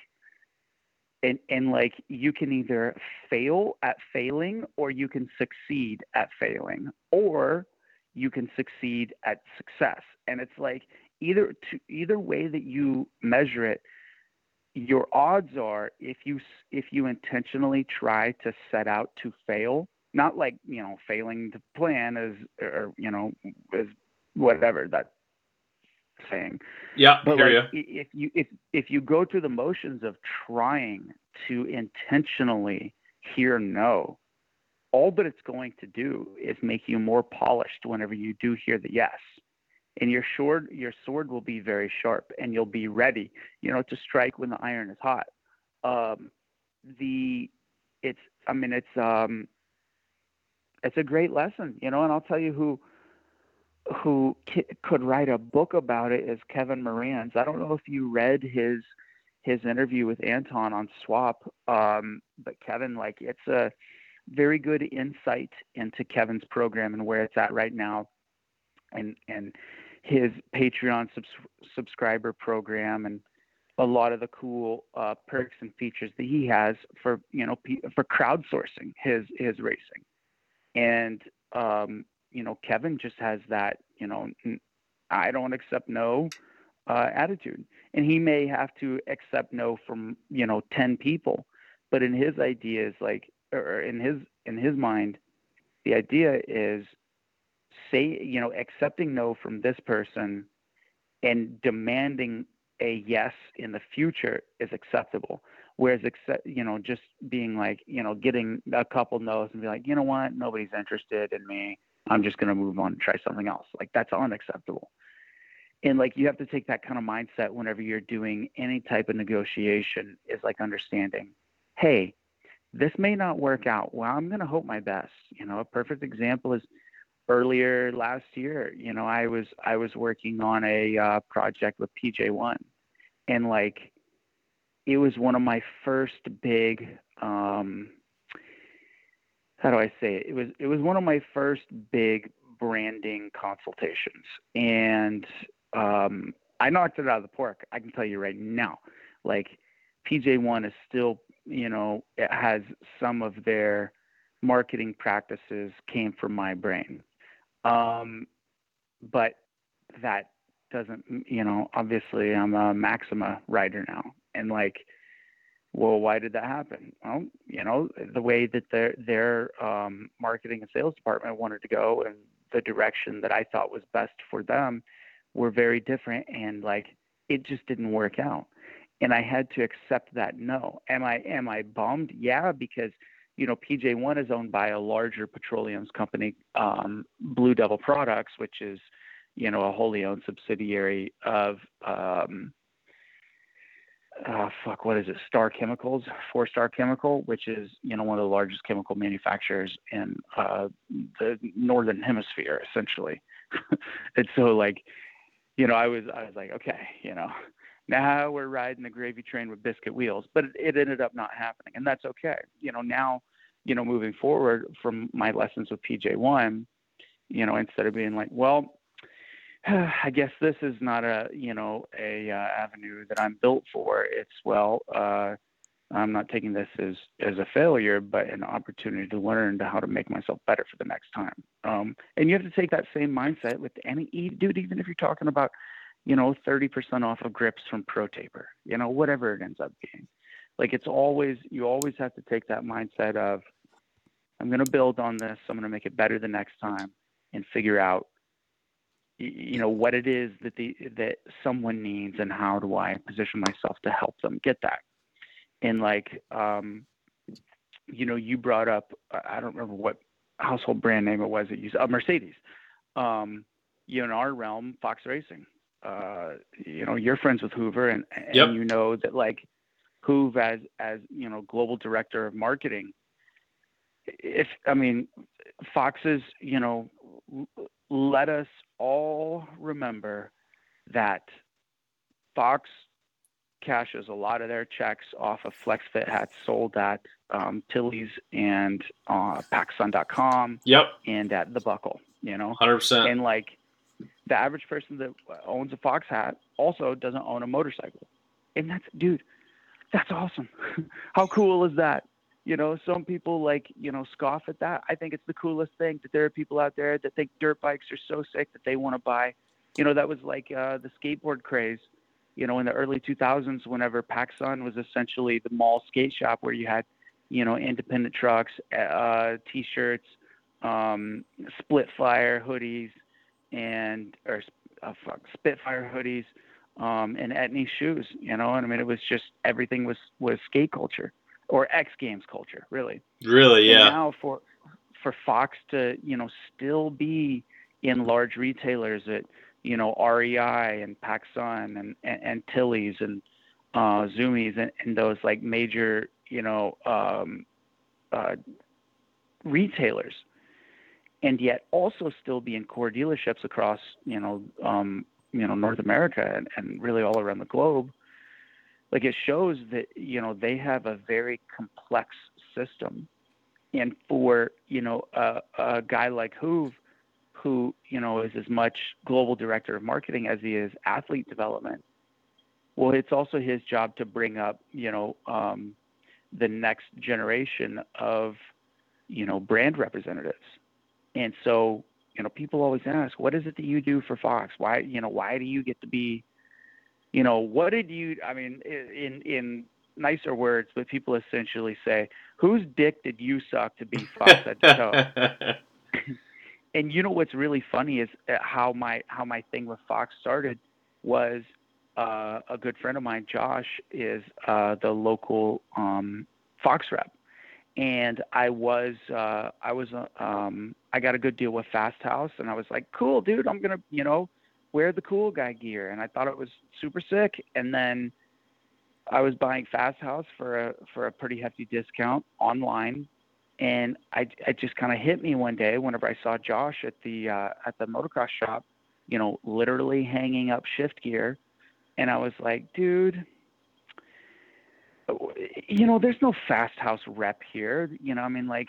And and like you can either fail at failing or you can succeed at failing or you can succeed at success. And it's like either to either way that you measure it your odds are if you if you intentionally try to set out to fail not like you know failing to plan as or you know as whatever that saying. Yeah, but like, if you if if you go through the motions of trying to intentionally hear no, all that it's going to do is make you more polished whenever you do hear the yes. And your sword your sword will be very sharp and you'll be ready, you know, to strike when the iron is hot. Um, the it's I mean it's um it's a great lesson, you know, and I'll tell you who who could write a book about it is Kevin Moranz. I don't know if you read his his interview with Anton on Swap, um, but Kevin, like, it's a very good insight into Kevin's program and where it's at right now, and and his Patreon subs- subscriber program and a lot of the cool uh, perks and features that he has for you know for crowdsourcing his his racing, and um, you know, Kevin just has that, you know, I don't accept no uh, attitude. And he may have to accept no from, you know, 10 people. But in his ideas, like, or in his, in his mind, the idea is say, you know, accepting no from this person and demanding a yes in the future is acceptable. Whereas, you know, just being like, you know, getting a couple no's and be like, you know what, nobody's interested in me I'm just going to move on and try something else. Like that's unacceptable. And like you have to take that kind of mindset whenever you're doing any type of negotiation is like understanding, hey, this may not work out. Well, I'm going to hope my best. You know, a perfect example is earlier last year. You know, I was I was working on a uh, project with PJ1, and like, it was one of my first big. Um, how do I say it? It was it was one of my first big branding consultations, and um, I knocked it out of the park. I can tell you right now, like PJ1 is still you know, it has some of their marketing practices came from my brain. Um, but that doesn't, you know, obviously I'm a Maxima writer now. And like, well, why did that happen? Well, you know, the way that their, their um, marketing and sales department wanted to go and the direction that I thought was best for them were very different. And like, it just didn't work out and I had to accept that no. Am I am I bummed? Yeah, because you know PJ1 is owned by a larger petroleum company, um, Blue Devil Products, which is you know a wholly owned subsidiary of um, uh, fuck what is it Star Chemicals, Four Star Chemical, which is you know one of the largest chemical manufacturers in uh, the northern hemisphere, essentially. and so like you know I was I was like okay you know now we're riding the gravy train with biscuit wheels, but it, it ended up not happening, and that's okay. You know, now, you know, moving forward from my lessons with PJ1, you know, instead of being like, well, I guess this is not a you know a uh, avenue that I'm built for. It's well, uh, I'm not taking this as as a failure, but an opportunity to learn to how to make myself better for the next time. Um, and you have to take that same mindset with any dude, even if you're talking about you know, 30% off of grips from Pro Taper, you know, whatever it ends up being. Like it's always, you always have to take that mindset of, I'm going to build on this. I'm going to make it better the next time and figure out, you know, what it is that the, that someone needs and how do I position myself to help them get that. And like, um, you know, you brought up, I don't remember what household brand name it was that you said, uh, Mercedes. Um, you know, in our realm, Fox Racing uh, you know, you're friends with Hoover, and, and yep. you know that like Hoover as as you know global director of marketing. If I mean, Fox's, you know, let us all remember that Fox cashes a lot of their checks off of FlexFit hats sold at um, Tilly's and uh, PacSun.com. Yep. And at the Buckle, you know, hundred percent. And like the average person that owns a Fox hat also doesn't own a motorcycle. And that's, dude, that's awesome. How cool is that? You know, some people like, you know, scoff at that. I think it's the coolest thing that there are people out there that think dirt bikes are so sick that they want to buy. You know, that was like uh, the skateboard craze, you know, in the early 2000s, whenever PacSun was essentially the mall skate shop where you had, you know, independent trucks, uh, t shirts, um, split fire hoodies, and or uh, fuck, Spitfire hoodies um, and Etnies shoes. You know, and I mean, it was just everything was was skate culture or X Games culture, really. Really, yeah. And now for for Fox to you know still be in large retailers at you know REI and PacSun and, and and Tilly's and uh, Zumiez and, and those like major you know um, uh, retailers and yet also still be in core dealerships across you know um, you know North America and, and really all around the globe. Like it shows that you know they have a very complex system, and for you know a, a guy like Hoove, who you know is as much global director of marketing as he is athlete development. Well, it's also his job to bring up you know um, the next generation of you know brand representatives and so, you know, people always ask, what is it that you do for Fox? Why, you know, why do you get to be, you know, what did you, I mean, in, in nicer words, but people essentially say, whose dick did you suck to be Fox at the toe? and you know, what's really funny is uh, how my, how my thing with Fox started was, uh, a good friend of mine, Josh, is uh, the local um, Fox rep, and I was uh, I was uh, um, I got a good deal with Fasthouse, and I was like, cool, dude, I'm gonna you know wear the cool guy gear, and I thought it was super sick. And then I was buying Fasthouse for a for a pretty hefty discount online, and I it just kind of hit me one day whenever I saw Josh at the uh, at the motocross shop, you know, literally hanging up shift gear, and I was like, dude. You know, there's no fast house rep here. You know, I mean, like,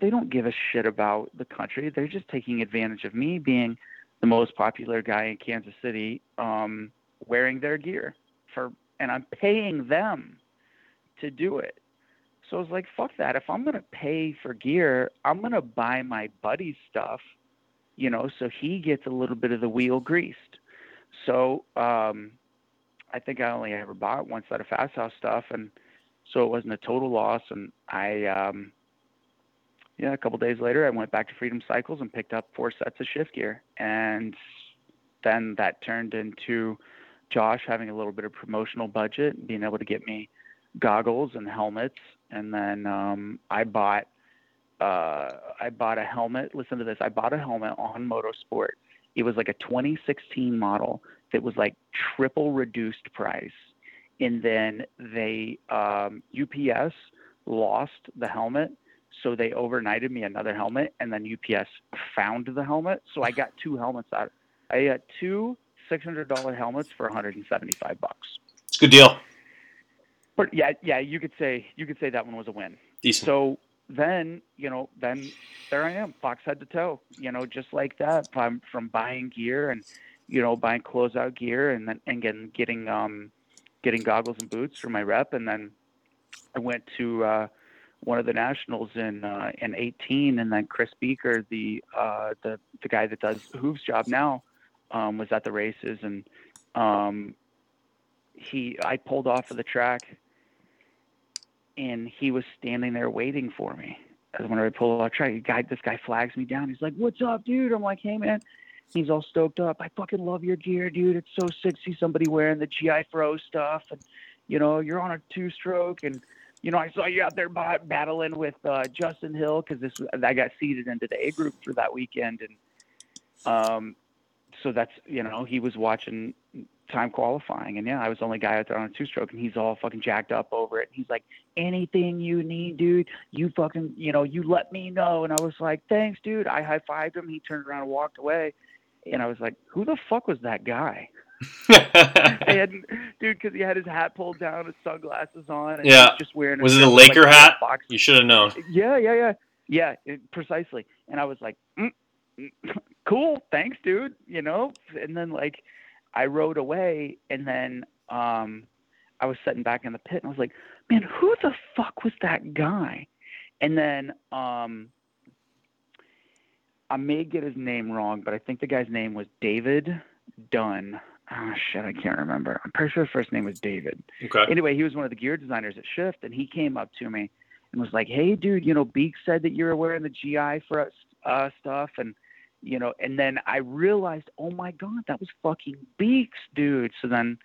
they don't give a shit about the country. They're just taking advantage of me being the most popular guy in Kansas City, um, wearing their gear for, and I'm paying them to do it. So I was like, fuck that. If I'm gonna pay for gear, I'm gonna buy my buddy's stuff, you know, so he gets a little bit of the wheel greased. So um, I think I only ever bought one set of Fasthouse stuff, and so it wasn't a total loss. And I, um, yeah, a couple days later, I went back to Freedom Cycles and picked up four sets of shift gear, and then that turned into Josh having a little bit of promotional budget, and being able to get me goggles and helmets, and then um, I bought uh, I bought a helmet. Listen to this. I bought a helmet on MotoSport. It was like a 2016 model that was like triple reduced price, and then they um, UPS lost the helmet, so they overnighted me another helmet, and then UPS found the helmet, so I got two helmets out. I got two $600 helmets for 175 bucks. It's a good deal. But yeah, yeah, you could say you could say that one was a win. Decent. So then, you know, then there I am, fox head to toe, you know, just like that from from buying gear and you know, buying closeout gear and then and getting getting um getting goggles and boots for my rep and then I went to uh one of the nationals in uh in 18 and then Chris Beaker the uh the the guy that does Hooves job now um was at the races and um he I pulled off of the track and he was standing there waiting for me. As when I pull out track, guy, this guy flags me down. He's like, "What's up, dude?" I'm like, "Hey, man." He's all stoked up. I fucking love your gear, dude. It's so sick to see somebody wearing the GI Fro stuff, and you know, you're on a two-stroke, and you know, I saw you out there battling with uh, Justin Hill because this I got seeded into the A group for that weekend, and um, so that's you know, he was watching time qualifying. And yeah, I was the only guy out there on a two stroke and he's all fucking jacked up over it. And he's like, anything you need, dude, you fucking, you know, you let me know. And I was like, thanks, dude. I high fived him. He turned around and walked away. And I was like, who the fuck was that guy? had, dude, because he had his hat pulled down, his sunglasses on, and yeah, just wearing. Was it a Laker like, hat? Box. You should have known. Yeah, yeah, yeah, yeah, it, precisely. And I was like, mm, mm, cool, thanks, dude. You know, and then like I rode away, and then um, I was sitting back in the pit, and I was like, "Man, who the fuck was that guy?" And then um, I may get his name wrong, but I think the guy's name was David Dunn. Oh shit, I can't remember. I'm pretty sure his first name was David. Okay. Anyway, he was one of the gear designers at Shift, and he came up to me and was like, "Hey, dude, you know, Beak said that you were wearing the GI for us uh, stuff, and you know, and then I realized, oh my God, that was fucking Beaks, dude. So then,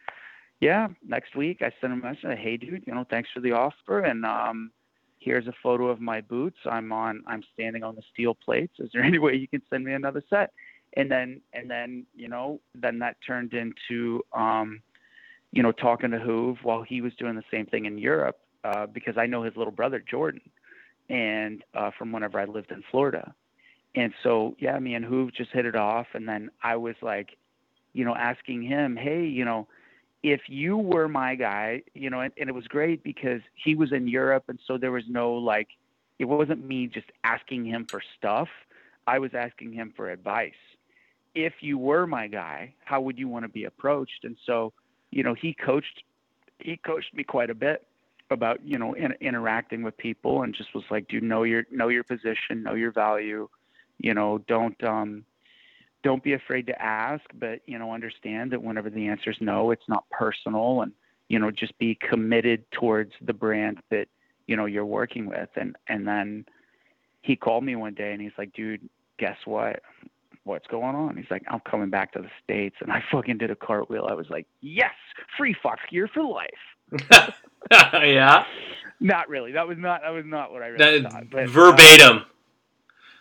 yeah, next week I sent him a message, hey, dude, you know, thanks for the offer. And, um, here's a photo of my boots. I'm on, I'm standing on the steel plates. Is there any way you can send me another set? And then, and then, you know, then that turned into, um, you know, talking to Hoove while he was doing the same thing in Europe, uh, because I know his little brother, Jordan, and, uh, from whenever I lived in Florida and so, yeah, me and Hoove just hit it off. And then I was like, you know, asking him, hey, you know, if you were my guy, you know, and, and it was great because he was in Europe. And so there was no like, it wasn't me just asking him for stuff. I was asking him for advice. If you were my guy, how would you want to be approached? And so, you know, he coached, he coached me quite a bit about, you know, in, interacting with people and just was like, dude, know your, know your position, know your value you know, don't um, don't be afraid to ask, but you know, understand that whenever the answer is no, it's not personal, and you know, just be committed towards the brand that you know you're working with. And and then he called me one day and he's like, dude, guess what? What's going on? He's like, I'm coming back to the states, and I fucking did a cartwheel. I was like, yes, free Fox gear for life. yeah. Not really. That was not. That was not what I really that, thought. But, verbatim. Um,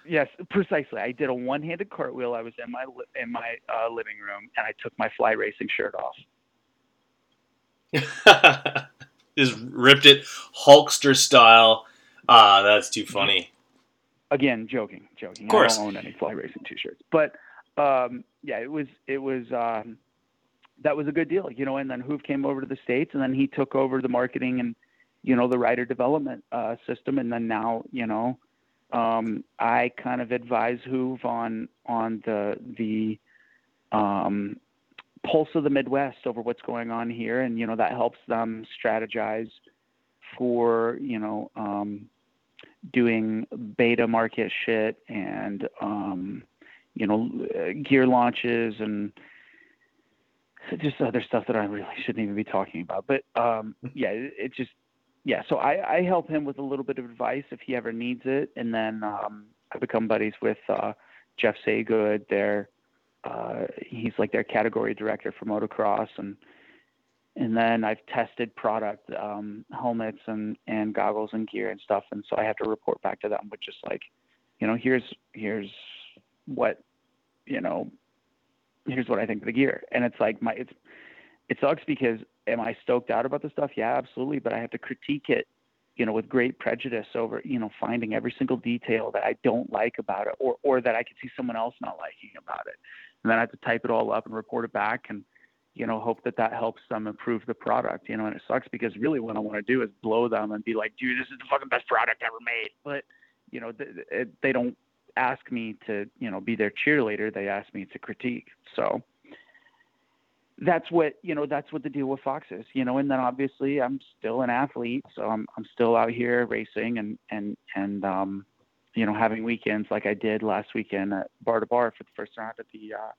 Yes, precisely. I did a one-handed cartwheel. I was in my in my uh, living room, and I took my fly racing shirt off. Just ripped it Hulkster style. Ah, that's too funny. Again, joking, joking. Of course. I don't own any fly racing t-shirts, but um, yeah, it was it was um, that was a good deal, you know. And then Hoove came over to the states, and then he took over the marketing and you know the rider development uh, system, and then now you know um, I kind of advise Hoove on on the the um, pulse of the Midwest over what's going on here, and you know that helps them strategize for you know um, doing beta market shit and um, you know gear launches and just other stuff that I really shouldn't even be talking about. But um, yeah, it, it just yeah. So I, I help him with a little bit of advice if he ever needs it, and then um, I become buddies with uh, Jeff Saygood. There, uh, he's like their category director for motocross, and and then I've tested product um, helmets and and goggles and gear and stuff, and so I have to report back to them with just like, you know, here's here's what, you know, here's what I think of the gear, and it's like my it's it sucks because am I stoked out about the stuff? Yeah, absolutely, but I have to critique it, you know, with great prejudice over you know finding every single detail that I don't like about it, or or that I could see someone else not liking about it, and then I have to type it all up and report it back and you know, hope that that helps them improve the product, you know, and it sucks because really what I want to do is blow them and be like, dude, this is the fucking best product ever made. But, you know, they, they don't ask me to, you know, be their cheerleader. They ask me to critique. So that's what, you know, that's what the deal with Fox is, you know, and then obviously I'm still an athlete. So I'm, I'm still out here racing and, and, and, um, you know, having weekends like I did last weekend at bar to bar for the first round at the, uh,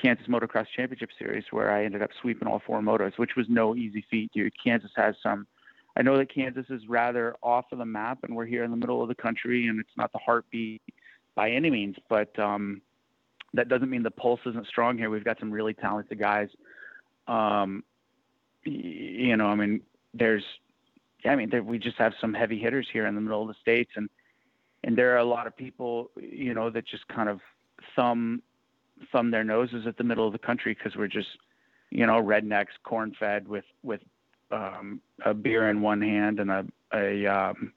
Kansas Motocross Championship Series where I ended up sweeping all four motos, which was no easy feat, dude. Kansas has some. I know that Kansas is rather off of the map, and we're here in the middle of the country, and it's not the heartbeat by any means, but um, that doesn't mean the pulse isn't strong here. We've got some really talented guys. Um, you know, I mean, there's, I mean, there, we just have some heavy hitters here in the middle of the states, and and there are a lot of people, you know, that just kind of thumb thumb their noses at the middle of the country because we're just, you know, rednecks, corn fed with with um, a beer in one hand and a a um,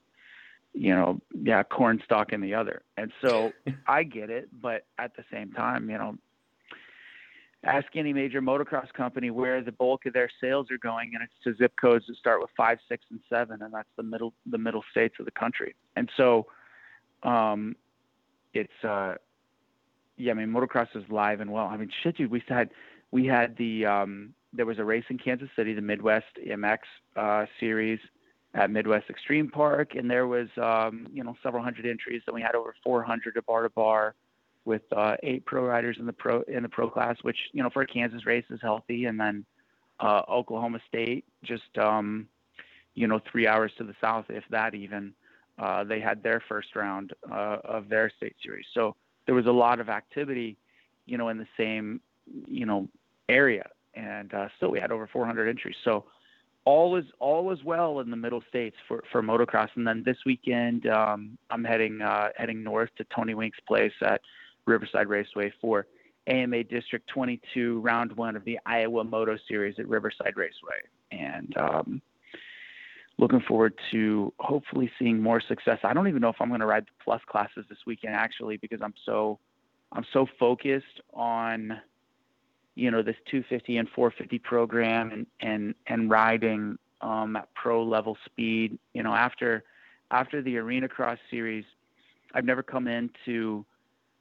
you know, yeah, corn stalk in the other. And so I get it, but at the same time, you know, ask any major motocross company where the bulk of their sales are going, and it's to zip codes that start with five, six, and seven, and that's the middle the middle states of the country. And so, um, it's uh, yeah, I mean, motocross is live and well. I mean, shit, dude, we had we had the um, there was a race in Kansas City, the Midwest MX uh, series at Midwest Extreme Park, and there was um, you know several hundred entries. And we had over 400 at bar to bar with uh, eight pro riders in the pro in the pro class, which you know for a Kansas race is healthy. And then uh, Oklahoma State, just um, you know three hours to the south, if that even, uh, they had their first round uh, of their state series. So there was a lot of activity, you know, in the same, you know, area. And uh, still, we had over 400 entries. So all is all is well in the middle states for, for motocross. And then this weekend, um, I'm heading uh, heading north to Tony Wink's place at Riverside Raceway for AMA District 22, round one of the Iowa Moto Series at Riverside Raceway. And um, looking forward to hopefully seeing more success. I don't even know if I'm going to ride the plus classes this weekend actually because I'm so I'm so focused on you know this 250 and 450 program and and and riding um, at pro level speed. You know after after the Arena Cross series, I've never come into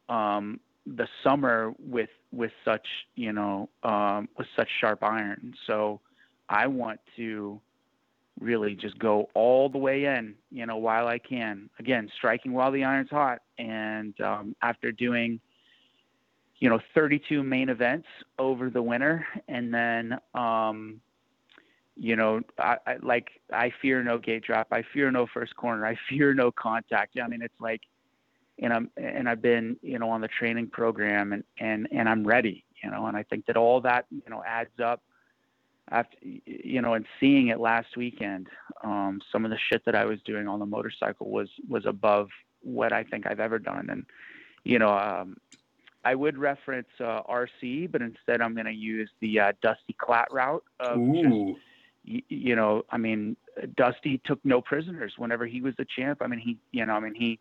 um, the summer with with such you know um, with such sharp iron. So I want to really just go all the way in, you know, while I can. Again, striking while the iron's hot. And um, after doing, you know, 32 main events over the winter, and then, um, you know, I, I like I fear no gate drop, I fear no first corner, I fear no contact. I mean, it's like, and I'm and I've been, you know, on the training program, and and and I'm ready, you know, and I think that all that, you know, adds up after you know and seeing it last weekend um, some of the shit that i was doing on the motorcycle was was above what i think i've ever done and you know um, i would reference uh, rc but instead i'm going to use the uh, Dusty Klatt route of Ooh. just, you, you know, I mean, Dusty took no prisoners whenever he was the champ. I mean, he, you know, I mean, he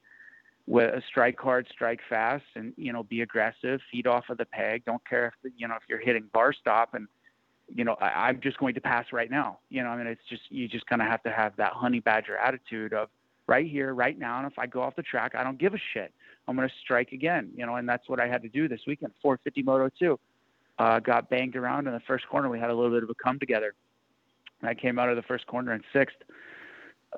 with a strike hard, strike fast, and you know, be aggressive, feed off of the peg. Don't care if you know if you're hitting bar stop, and you know, I, I'm just going to pass right now. You know, I mean, it's just you just kind of have to have that honey badger attitude of right here, right now, and if I go off the track, I don't give a shit. I'm going to strike again. You know, and that's what I had to do this weekend. 450 Moto 2. Uh, got banged around in the first corner. We had a little bit of a come together. I came out of the first corner in sixth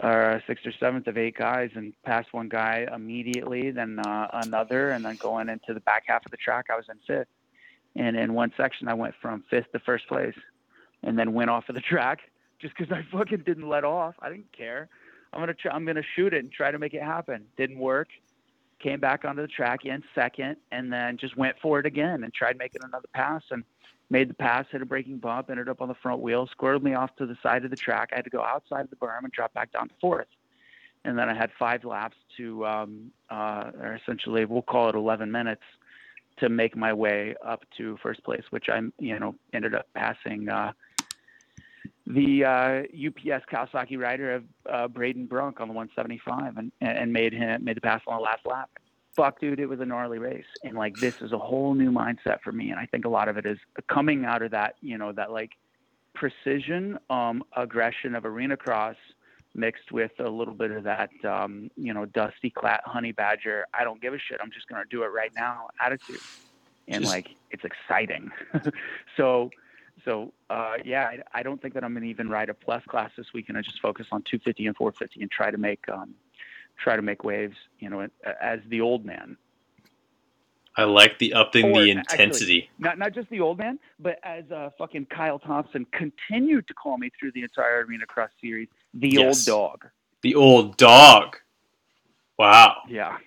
or sixth or seventh of eight guys and passed one guy immediately, then uh, another, and then going into the back half of the track, I was in fifth. And in one section, I went from fifth to first place, and then went off of the track just because I fucking didn't let off. I didn't care. I'm gonna try, I'm gonna shoot it and try to make it happen. Didn't work. Came back onto the track in second, and then just went for it again and tried making another pass and made the pass, hit a braking bump, ended up on the front wheel, squirreled me off to the side of the track. I had to go outside of the berm and drop back down to fourth. And then I had five laps to, um, uh, or essentially, we'll call it 11 minutes to make my way up to first place, which I, you know, ended up passing uh, the uh, UPS Kawasaki rider of uh, Braden Brunk on the 175 and, and made him made the pass on the last lap fuck, dude, it was a gnarly race. And like, this is a whole new mindset for me. And I think a lot of it is coming out of that, you know, that like precision, um, aggression of arena cross mixed with a little bit of that, um, you know, Dusty Klatt honey badger. I don't give a shit. I'm just going to do it right now attitude. And just... like, it's exciting. so, so uh, yeah, I, I, don't think that I'm going to even ride a plus class this weekend. I just focus on 250 and 450 and try to make um, try to make waves, you know, as the old man. I like the upping or, the intensity. Actually, not not just the old man, but as uh, fucking Kyle Thompson continued to call me through the entire Arena Cross series, the yes. old dog. The old dog. Wow. Yeah.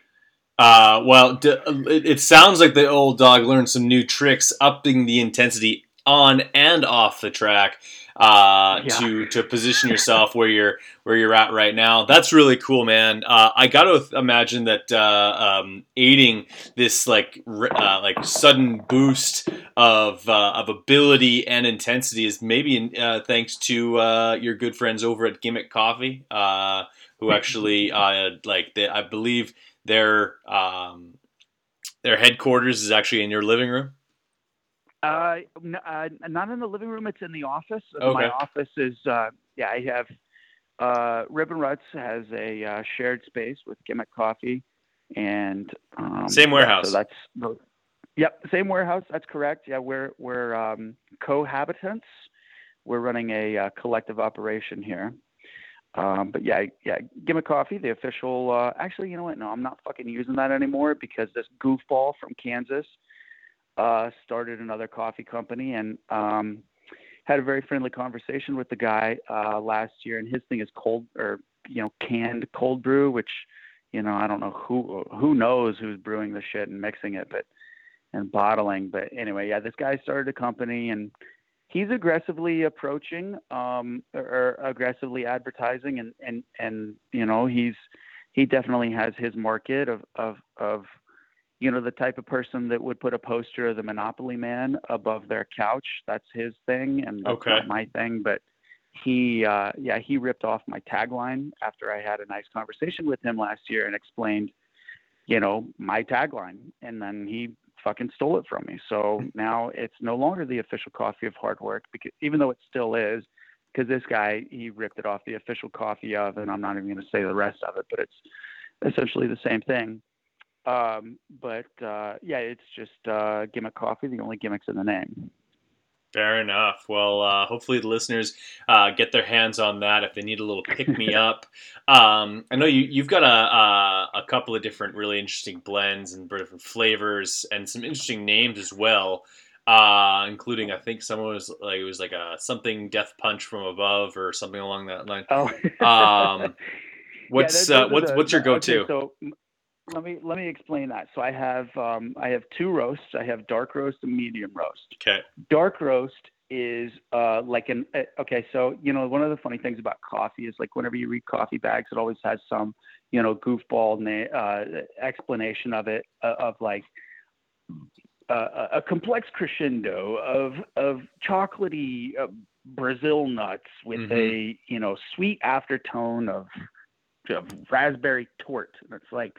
Uh, well, d- it, it sounds like the old dog learned some new tricks, upping the intensity on and off the track uh, yeah. to to position yourself where you're where you're at right now. That's really cool, man. Uh, I got to imagine that uh, um, aiding this like uh, like sudden boost of uh, of ability and intensity is maybe uh, thanks to your good friends over at Gimmick Coffee, who actually like they, I believe their um, their headquarters is actually in your living room. Uh, n- uh, not in the living room. It's in the office. Okay. My office is, uh, yeah, I have, uh, Ribbon Ruts has a uh, shared space with Gimmick Coffee and, um, same warehouse. So that's, yep, same warehouse. That's correct. Yeah, we're, we're, um, cohabitants. We're running a uh, collective operation here. Um, but yeah, yeah, Gimmick Coffee, the official, uh, actually, you know what? No, I'm not fucking using that anymore because this goofball from Kansas, uh, started another coffee company and um, had a very friendly conversation with the guy uh, last year. And his thing is cold or you know canned cold brew, which you know I don't know who who knows who's brewing the shit and mixing it, but and bottling. But anyway, yeah, this guy started a company and he's aggressively approaching um, or aggressively advertising and and and you know he's he definitely has his market of of of you know, the type of person that would put a poster of the Monopoly Man above their couch. That's his thing, and that's okay. not my thing. But he, uh, yeah, he ripped off my tagline after I had a nice conversation with him last year and explained, you know, my tagline, and then he fucking stole it from me. So now it's no longer the official coffee of hard work, because even though it still is, because this guy he ripped it off the official coffee of, and I'm not even going to say the rest of it, but it's essentially the same thing. Um, but uh, yeah, it's just uh, gimmick coffee. The only gimmicks in the name. Fair enough. Well, uh, hopefully the listeners uh, get their hands on that if they need a little pick me up. um, I know you, you've got a, a, a, couple of different really interesting blends and different flavors and some interesting names as well, uh, including I think someone was like it was like a something death punch from above or something along that line. Oh. um, what's yeah, uh, what's what's your go to? Okay, so let me let me explain that. So I have um, I have two roasts. I have dark roast and medium roast. Okay. Dark roast is uh, like an uh, okay. So you know one of the funny things about coffee is like whenever you read coffee bags, it always has some you know goofball na- uh, explanation of it uh, of like uh, a complex crescendo of of chocolatey uh, Brazil nuts with mm-hmm. a you know sweet aftertone of, of raspberry torte. And it's like,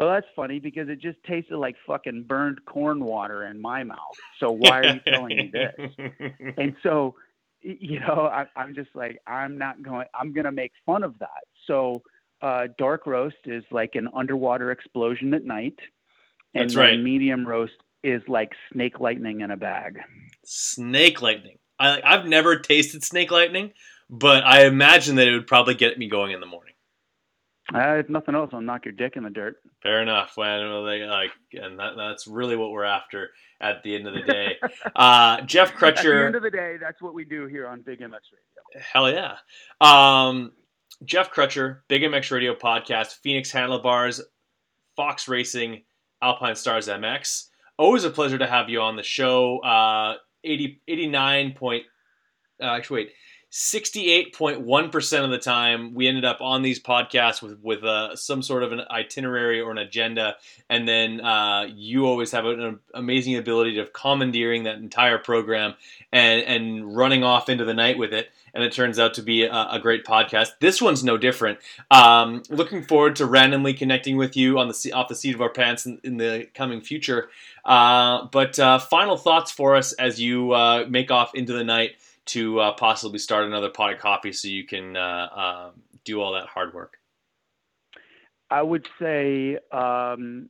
well, that's funny because it just tasted like fucking burned corn water in my mouth. So why are you telling me this? and so, you know, I, I'm just like, I'm not going. I'm gonna make fun of that. So, uh, dark roast is like an underwater explosion at night, and that's right. medium roast is like snake lightning in a bag. Snake lightning. I, I've never tasted snake lightning, but I imagine that it would probably get me going in the morning. Uh, if nothing else, I'll knock your dick in the dirt. Fair enough. Well, like, and that, that's really what we're after at the end of the day. Uh, Jeff Crutcher. At the end of the day, that's what we do here on Big MX Radio. Hell yeah. Um, Jeff Crutcher, Big MX Radio podcast, Phoenix Handlebars, Fox Racing, Alpinestars MX. Always a pleasure to have you on the show. Uh, 80, 89 point, uh, actually, wait, 68.1% of the time we ended up on these podcasts with with uh, some sort of an itinerary or an agenda. And then uh, you always have an amazing ability of commandeering that entire program and and running off into the night with it. And it turns out to be a, a great podcast. This one's no different. Um, looking forward to randomly connecting with you on the off the seat of our pants in, in the coming future. Uh, but uh, final thoughts for us as you uh, make off into the night to uh, possibly start another pot of coffee so you can uh, um, do all that hard work? I would say um,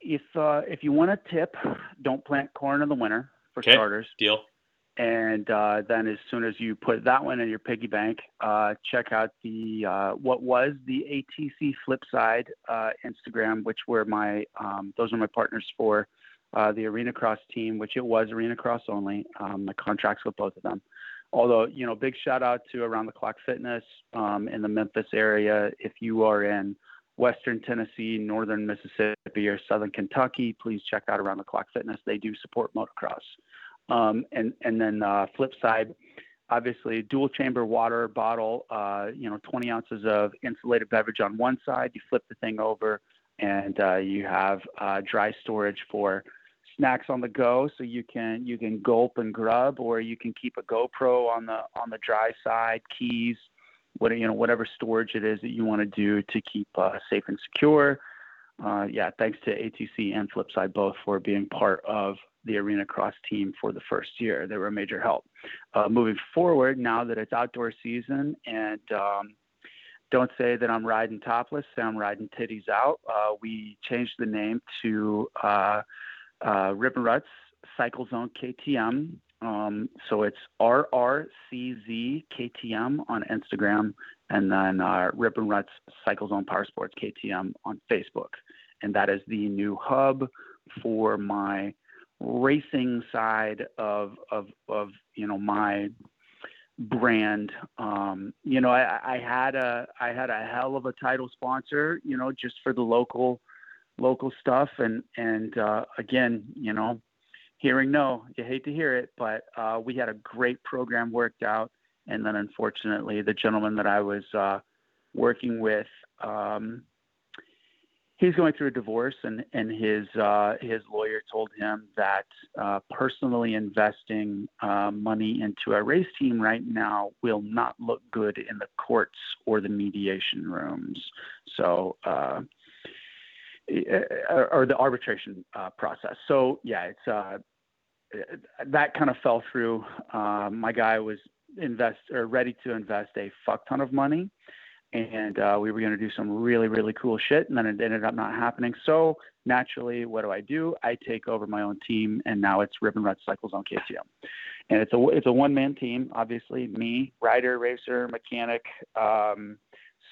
if uh, if you want a tip, don't plant corn in the winter for okay. starters. Deal. And uh, then as soon as you put that one in your piggy bank, uh, check out the uh, what was the ATC Flipside uh, Instagram, which were my um, those are my partners for uh, the Arena Cross team, which it was Arena Cross only. Um, contracts with both of them. Although, you know, big shout out to Around the Clock Fitness um, in the Memphis area. If you are in Western Tennessee, Northern Mississippi, or Southern Kentucky, please check out Around the Clock Fitness. They do support motocross. Um, and and then uh, Flipside, obviously dual chamber water bottle, uh, you know, 20 ounces of insulated beverage on one side. You flip the thing over, and uh, you have uh, dry storage for snacks on the go so you can you can gulp and grub or you can keep a GoPro on the on the dry side keys what you know whatever storage it is that you want to do to keep uh, safe and secure uh, yeah thanks to ATC and Flipside both for being part of the arena cross team for the first year they were a major help uh, moving forward now that it's outdoor season and um, don't say that I'm riding topless. Say I'm riding titties out. Uh, we changed the name to uh, Ribbon Ruts Cycle Zone KTM. Um, so it's RRCZ KTM on Instagram, and then uh, Ribbon Ruts Cycle Zone Power Sports KTM on Facebook. And that is the new hub for my racing side of of of you know my brand. Um, you know, I, I had a I had a hell of a title sponsor, you know, just for the local local stuff. And and uh, again you know hearing no you hate to hear it but uh, we had a great program worked out. And then unfortunately the gentleman that i was uh, working with um, he's going through a divorce and and his uh, his lawyer told him that uh, personally investing uh, money into a race team right now will not look good in the courts or the mediation rooms. So or the arbitration uh, process. So yeah, it's uh, that kind of fell through. Uh, my guy was invest or ready to invest a fuck ton of money, and uh, we were going to do some really really cool shit, and then it ended up not happening. So naturally, what do I do? I take over my own team, and now it's Ribbon Ruts Cycle Zone KTM. And it's a it's a one man team, obviously me, rider, racer, mechanic, um,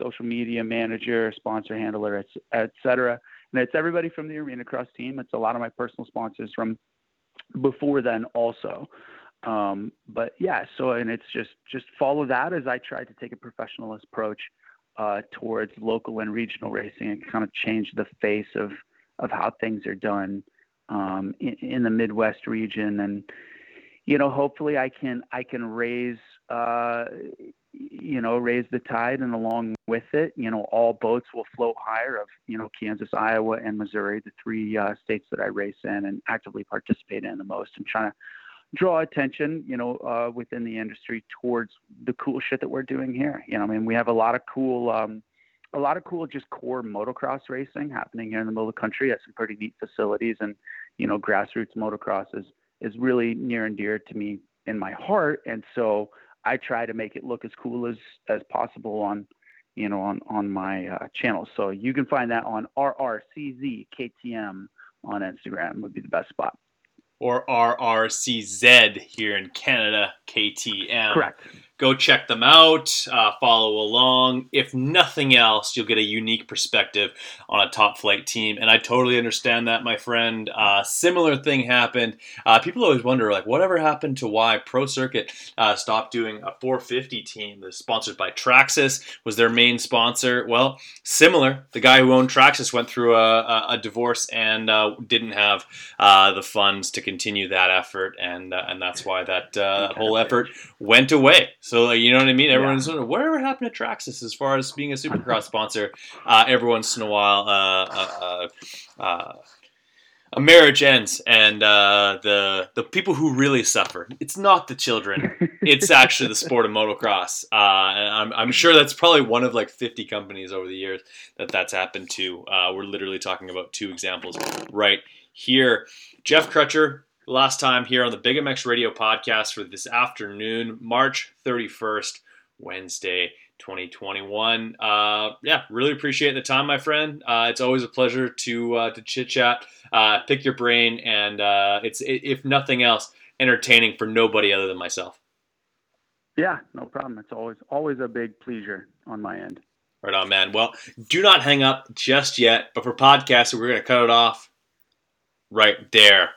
social media manager, sponsor handler, et, cetera and it's everybody from the Arena Cross team. It's a lot of my personal sponsors from before then also. Um, but yeah, so and it's just just follow that as I try to take a professionalist approach uh, towards local and regional racing and kind of change the face of of how things are done um, in, in, the Midwest region. And you know, hopefully, I can I can raise uh, you know, raise the tide, and along with it, you know, all boats will float higher. Of you know, Kansas, Iowa, and Missouri, the three uh, states that I race in and actively participate in the most. I'm trying to draw attention, you know, uh, within the industry towards the cool shit that we're doing here. You know, I mean, we have a lot of cool, um, a lot of cool just core motocross racing happening here in the middle of the country at some pretty neat facilities, and you know, grassroots motocross is is really near and dear to me in my heart, and so I try to make it look as cool as as possible on you know on on my uh, channel. So you can find that on RRCZKTM on Instagram would be the best spot. Or RRCZ here in Canada, KTM. Correct go check them out, uh, follow along. If nothing else, you'll get a unique perspective on a top flight team. And I totally understand that, my friend. Uh, similar thing happened. Uh, people always wonder, like, whatever happened to why Pro Circuit uh, stopped doing a 450 team that's sponsored by Traxxas, was their main sponsor. Well, similar. The guy who owned Traxxas went through a, a, a divorce and uh, didn't have uh, the funds to continue that effort. And, and that's why that, that whole effort went away. So like, you know what I mean? Everyone's yeah. wondering whatever happened to Traxxas as far as being a Supercross sponsor. Uh, every once in a while, uh, uh, uh, uh a marriage ends, and uh, the the people who really suffer. It's not the children. It's actually the sport of motocross. I'm, I'm sure that's probably one of like 50 companies over the years that that's happened to. we're literally talking about two examples right here. Jeff Crutcher, last time here on the Big MX Radio podcast for this afternoon, March 31st, Wednesday, 2021. Uh, yeah, really appreciate the time, my friend. Uh, it's always a pleasure to uh, to chit chat, uh, pick your brain, and uh, it's if nothing else, entertaining for nobody other than myself. Yeah, no problem. It's always always a big pleasure on my end. Right on, man. Well, do not hang up just yet. But for podcasts, we're going to cut it off right there.